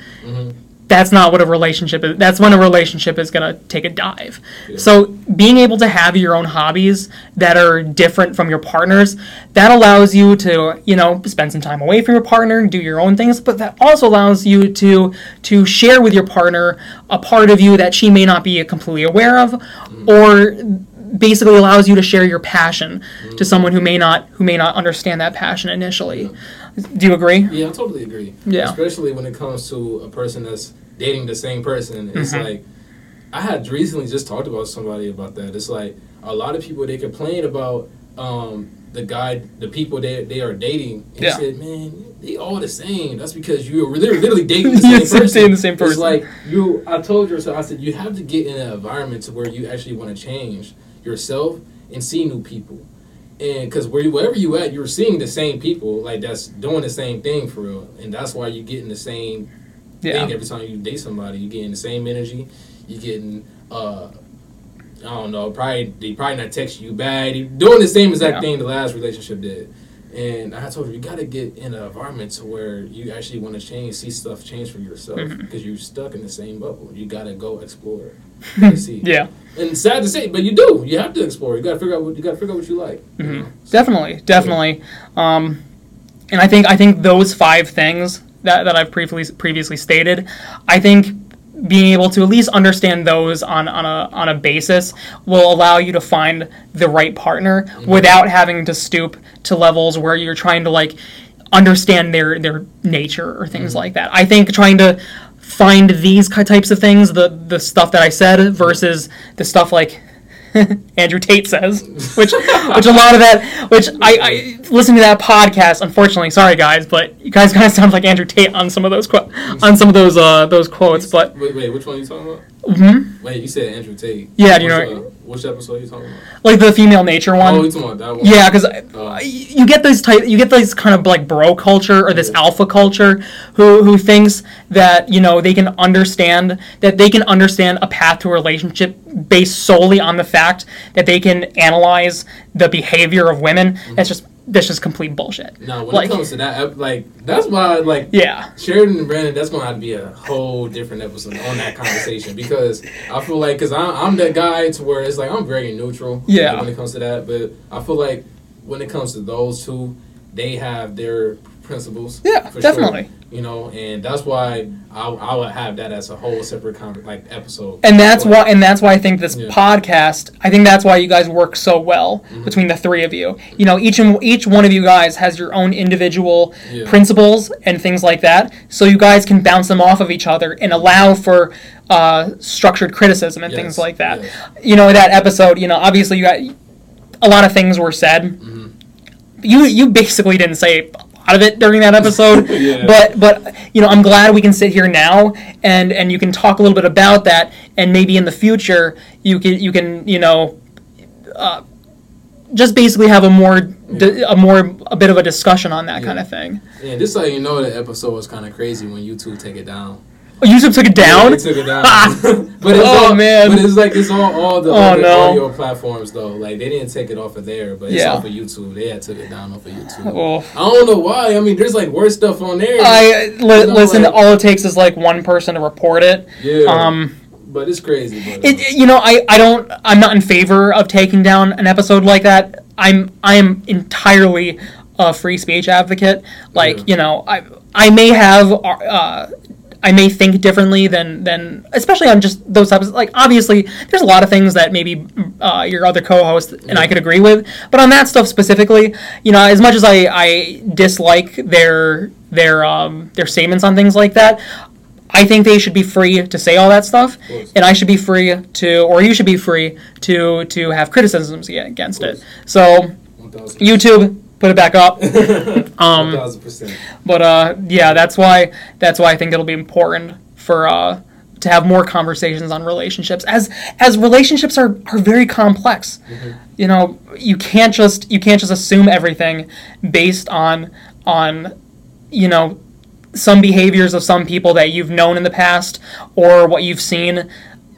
Speaker 2: that's not what a relationship is. That's when a relationship is going to take a dive. So being able to have your own hobbies that are different from your partner's, that allows you to, you know, spend some time away from your partner, do your own things, but that also allows you to to share with your partner a part of you that she may not be completely aware of mm-hmm. or basically allows you to share your passion to mm-hmm. someone who may not who may not understand that passion initially. Do you agree?
Speaker 1: Yeah, I totally agree.
Speaker 2: Yeah.
Speaker 1: Especially when it comes to a person that's dating the same person. It's
Speaker 2: Mm-hmm.
Speaker 1: like I had recently just talked about somebody about that. It's like a lot of people they complain about um, the guy, the people they they are dating, and
Speaker 2: Yeah.
Speaker 1: said, "Man, they all the same." That's because you're literally, literally dating the same person.
Speaker 2: dating the same
Speaker 1: It's
Speaker 2: person.
Speaker 1: like you. I told you, so I said you have to get in an environment to where you actually want to change yourself and see new people. And because where wherever you at, you're seeing the same people like that's doing the same thing for real, and that's why you're getting the same
Speaker 2: Yeah.
Speaker 1: thing every time you date somebody. You're getting the same energy. You're getting uh, I don't know, probably they probably not texting you back. They doing the same exact
Speaker 2: Yeah.
Speaker 1: thing the last relationship did. And I told her you got to get in an environment to where you actually want to change, see stuff change for yourself
Speaker 2: Mm-hmm.
Speaker 1: because you're stuck in the same bubble. You got to go explore, see.
Speaker 2: Yeah.
Speaker 1: And sad to say, but you do. You have to explore. You got to figure out what you got to figure out what you like.
Speaker 2: Mm-hmm.
Speaker 1: know?
Speaker 2: Definitely, definitely. Um, and I think I think those five things that, that I've previously previously stated, I think being able to at least understand those on, on a on a basis will allow you to find the right partner mm-hmm. without having to stoop to levels where you're trying to like understand their their nature or things mm-hmm. like that. I think trying to find these types of things, the the stuff that I said versus the stuff like Andrew Tate says, which which a lot of that, which I, I listening to that podcast. Unfortunately, sorry guys, but you guys kind of sound like Andrew Tate on some of those qu- on some of those uh those quotes. But
Speaker 1: Wait, wait, which one are you talking about? Wait, you said Andrew Tate.
Speaker 2: Yeah, do you
Speaker 1: Which,
Speaker 2: know-
Speaker 1: uh, which episode are you talking about?
Speaker 2: like the female nature one.
Speaker 1: Oh, you talking about that one?
Speaker 2: Yeah, because
Speaker 1: Oh.
Speaker 2: you get those type, you get this kind of like bro culture or this alpha culture, who who thinks that you know they can understand that they can understand a path to a relationship based solely on the fact that they can analyze the behavior of women. That's just that's just complete bullshit.
Speaker 1: No, when
Speaker 2: Like-
Speaker 1: it comes to that, ep- like that's why, like,
Speaker 2: Yeah,
Speaker 1: Sheridan and Brandon, that's gonna have to be a whole different episode on that conversation because I feel like because I'm, I'm that guy to where it's like I'm very neutral.
Speaker 2: Yeah.
Speaker 1: When it comes to that, but I feel like when it comes to those two, they have their principles.
Speaker 2: Yeah,
Speaker 1: for
Speaker 2: definitely.
Speaker 1: Sure, you know, and that's why I, I would have that as a whole separate con- like episode.
Speaker 2: and that's why and that's why I think this
Speaker 1: Yeah.
Speaker 2: podcast. I think that's why you guys work so well
Speaker 1: Mm-hmm.
Speaker 2: between the three of you. You know, each and each one of you guys has your own individual
Speaker 1: Yeah.
Speaker 2: principles and things like that, so you guys can bounce them off of each other and allow for uh, structured criticism and things like that.
Speaker 1: yes.
Speaker 2: You know, that episode. You know, obviously you got a lot of things were said.
Speaker 1: Mm-hmm.
Speaker 2: You you basically didn't say lot of it during that episode,
Speaker 1: Yeah.
Speaker 2: but but you know I'm glad we can sit here now and and you can talk a little bit about that and maybe in the future you can you can you know uh, just basically have a more di- a more a bit of a discussion on that kind of thing.
Speaker 1: And just so you know, the episode was kind of crazy when YouTube take it down.
Speaker 2: Oh, YouTube took it down.
Speaker 1: They took it down. but it's
Speaker 2: Oh,
Speaker 1: all,
Speaker 2: man.
Speaker 1: But it's like it's all all the
Speaker 2: Oh,
Speaker 1: other
Speaker 2: no.
Speaker 1: audio platforms though. Like they didn't take it off of there, but it's
Speaker 2: Yeah.
Speaker 1: off of YouTube. They had took it down off of YouTube.
Speaker 2: Oh.
Speaker 1: I don't know why. I mean, there's like worse stuff on there.
Speaker 2: I li-
Speaker 1: You know,
Speaker 2: listen.
Speaker 1: like-
Speaker 2: all it takes is like one person to report it.
Speaker 1: yeah.
Speaker 2: Um,
Speaker 1: but it's crazy. But, uh,
Speaker 2: it, you know, I, I don't. I'm not in favor of taking down an episode like that. I'm I am entirely a free speech advocate. Like
Speaker 1: Yeah.
Speaker 2: you know, I I may have. Uh, I may think differently than than especially on just those types. Of, like obviously, there's a lot of things that maybe uh, your other co-host and I could agree with, but on that stuff specifically, you know, as much as I, I dislike their their um, their statements on things like that, I think they should be free to say all that stuff, and I should be free to, or you should be free to to have criticisms against it. So YouTube, put it back up. Um,
Speaker 1: 1000%.
Speaker 2: But uh, yeah, that's why that's why I think it'll be important for uh, to have more conversations on relationships as as relationships are are very complex. You know, you can't just you can't just assume everything based on on you know some behaviors of some people that you've known in the past or what you've seen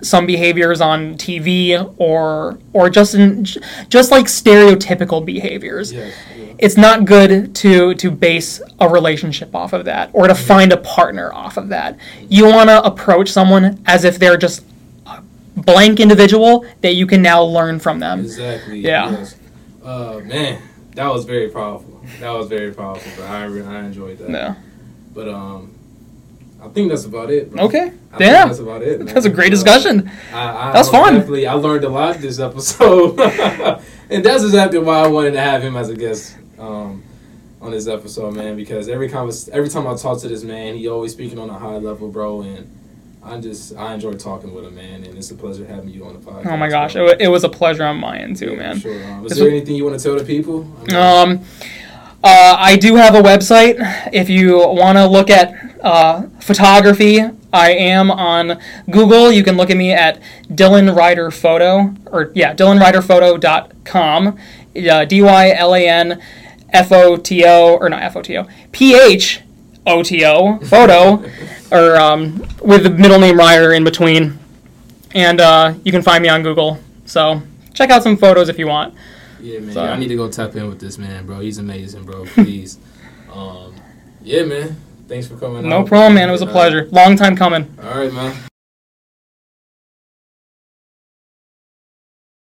Speaker 2: some behaviors on TV or or just in just like stereotypical behaviors. It's not good to to base a relationship off of that or to find a partner off of that. You want to approach someone as if they're just a blank individual that you can now learn from them.
Speaker 1: Exactly.
Speaker 2: Yeah.
Speaker 1: Yes. Uh, man, that was very powerful. That was very powerful. But I re- I enjoyed that.
Speaker 2: Yeah.
Speaker 1: But um, I think that's about it. Bro.
Speaker 2: Okay.
Speaker 1: I
Speaker 2: Yeah.
Speaker 1: that's about it. man.
Speaker 2: That's a great discussion.
Speaker 1: I, I
Speaker 2: That was fun.
Speaker 1: Definitely, I learned a lot this episode, and that's exactly why I wanted to have him as a guest um, on this episode, man. Because every convers- every time I talk to this man, he always speaking on a high level, bro, and. I just I enjoy talking with him, man, and it's a pleasure having you on the podcast.
Speaker 2: Oh my gosh, it,
Speaker 1: bro.
Speaker 2: it was a pleasure on my end too,
Speaker 1: Yeah,
Speaker 2: man.
Speaker 1: Sure. Um, is
Speaker 2: This
Speaker 1: there
Speaker 2: was-
Speaker 1: anything you want to tell the people? I mean,
Speaker 2: Um, uh, I do have a website. If you want to look at uh, photography, I am on Google. You can look at me at Dylan Rider Photo, or yeah, DylanRiderPhoto.com. Uh, D Y L A N F O T O, or not F O T O, P H O T O, photo, or um, with the middle name Rider in between. And uh, you can find me on Google. So check out some photos if you want.
Speaker 1: Yeah, man.
Speaker 2: So-
Speaker 1: I need to go tap in with this man, bro. He's amazing, bro. Please. um, yeah, man. Thanks for coming.
Speaker 2: No
Speaker 1: out.
Speaker 2: problem, man. It was a pleasure. Long time coming.
Speaker 1: All right, man.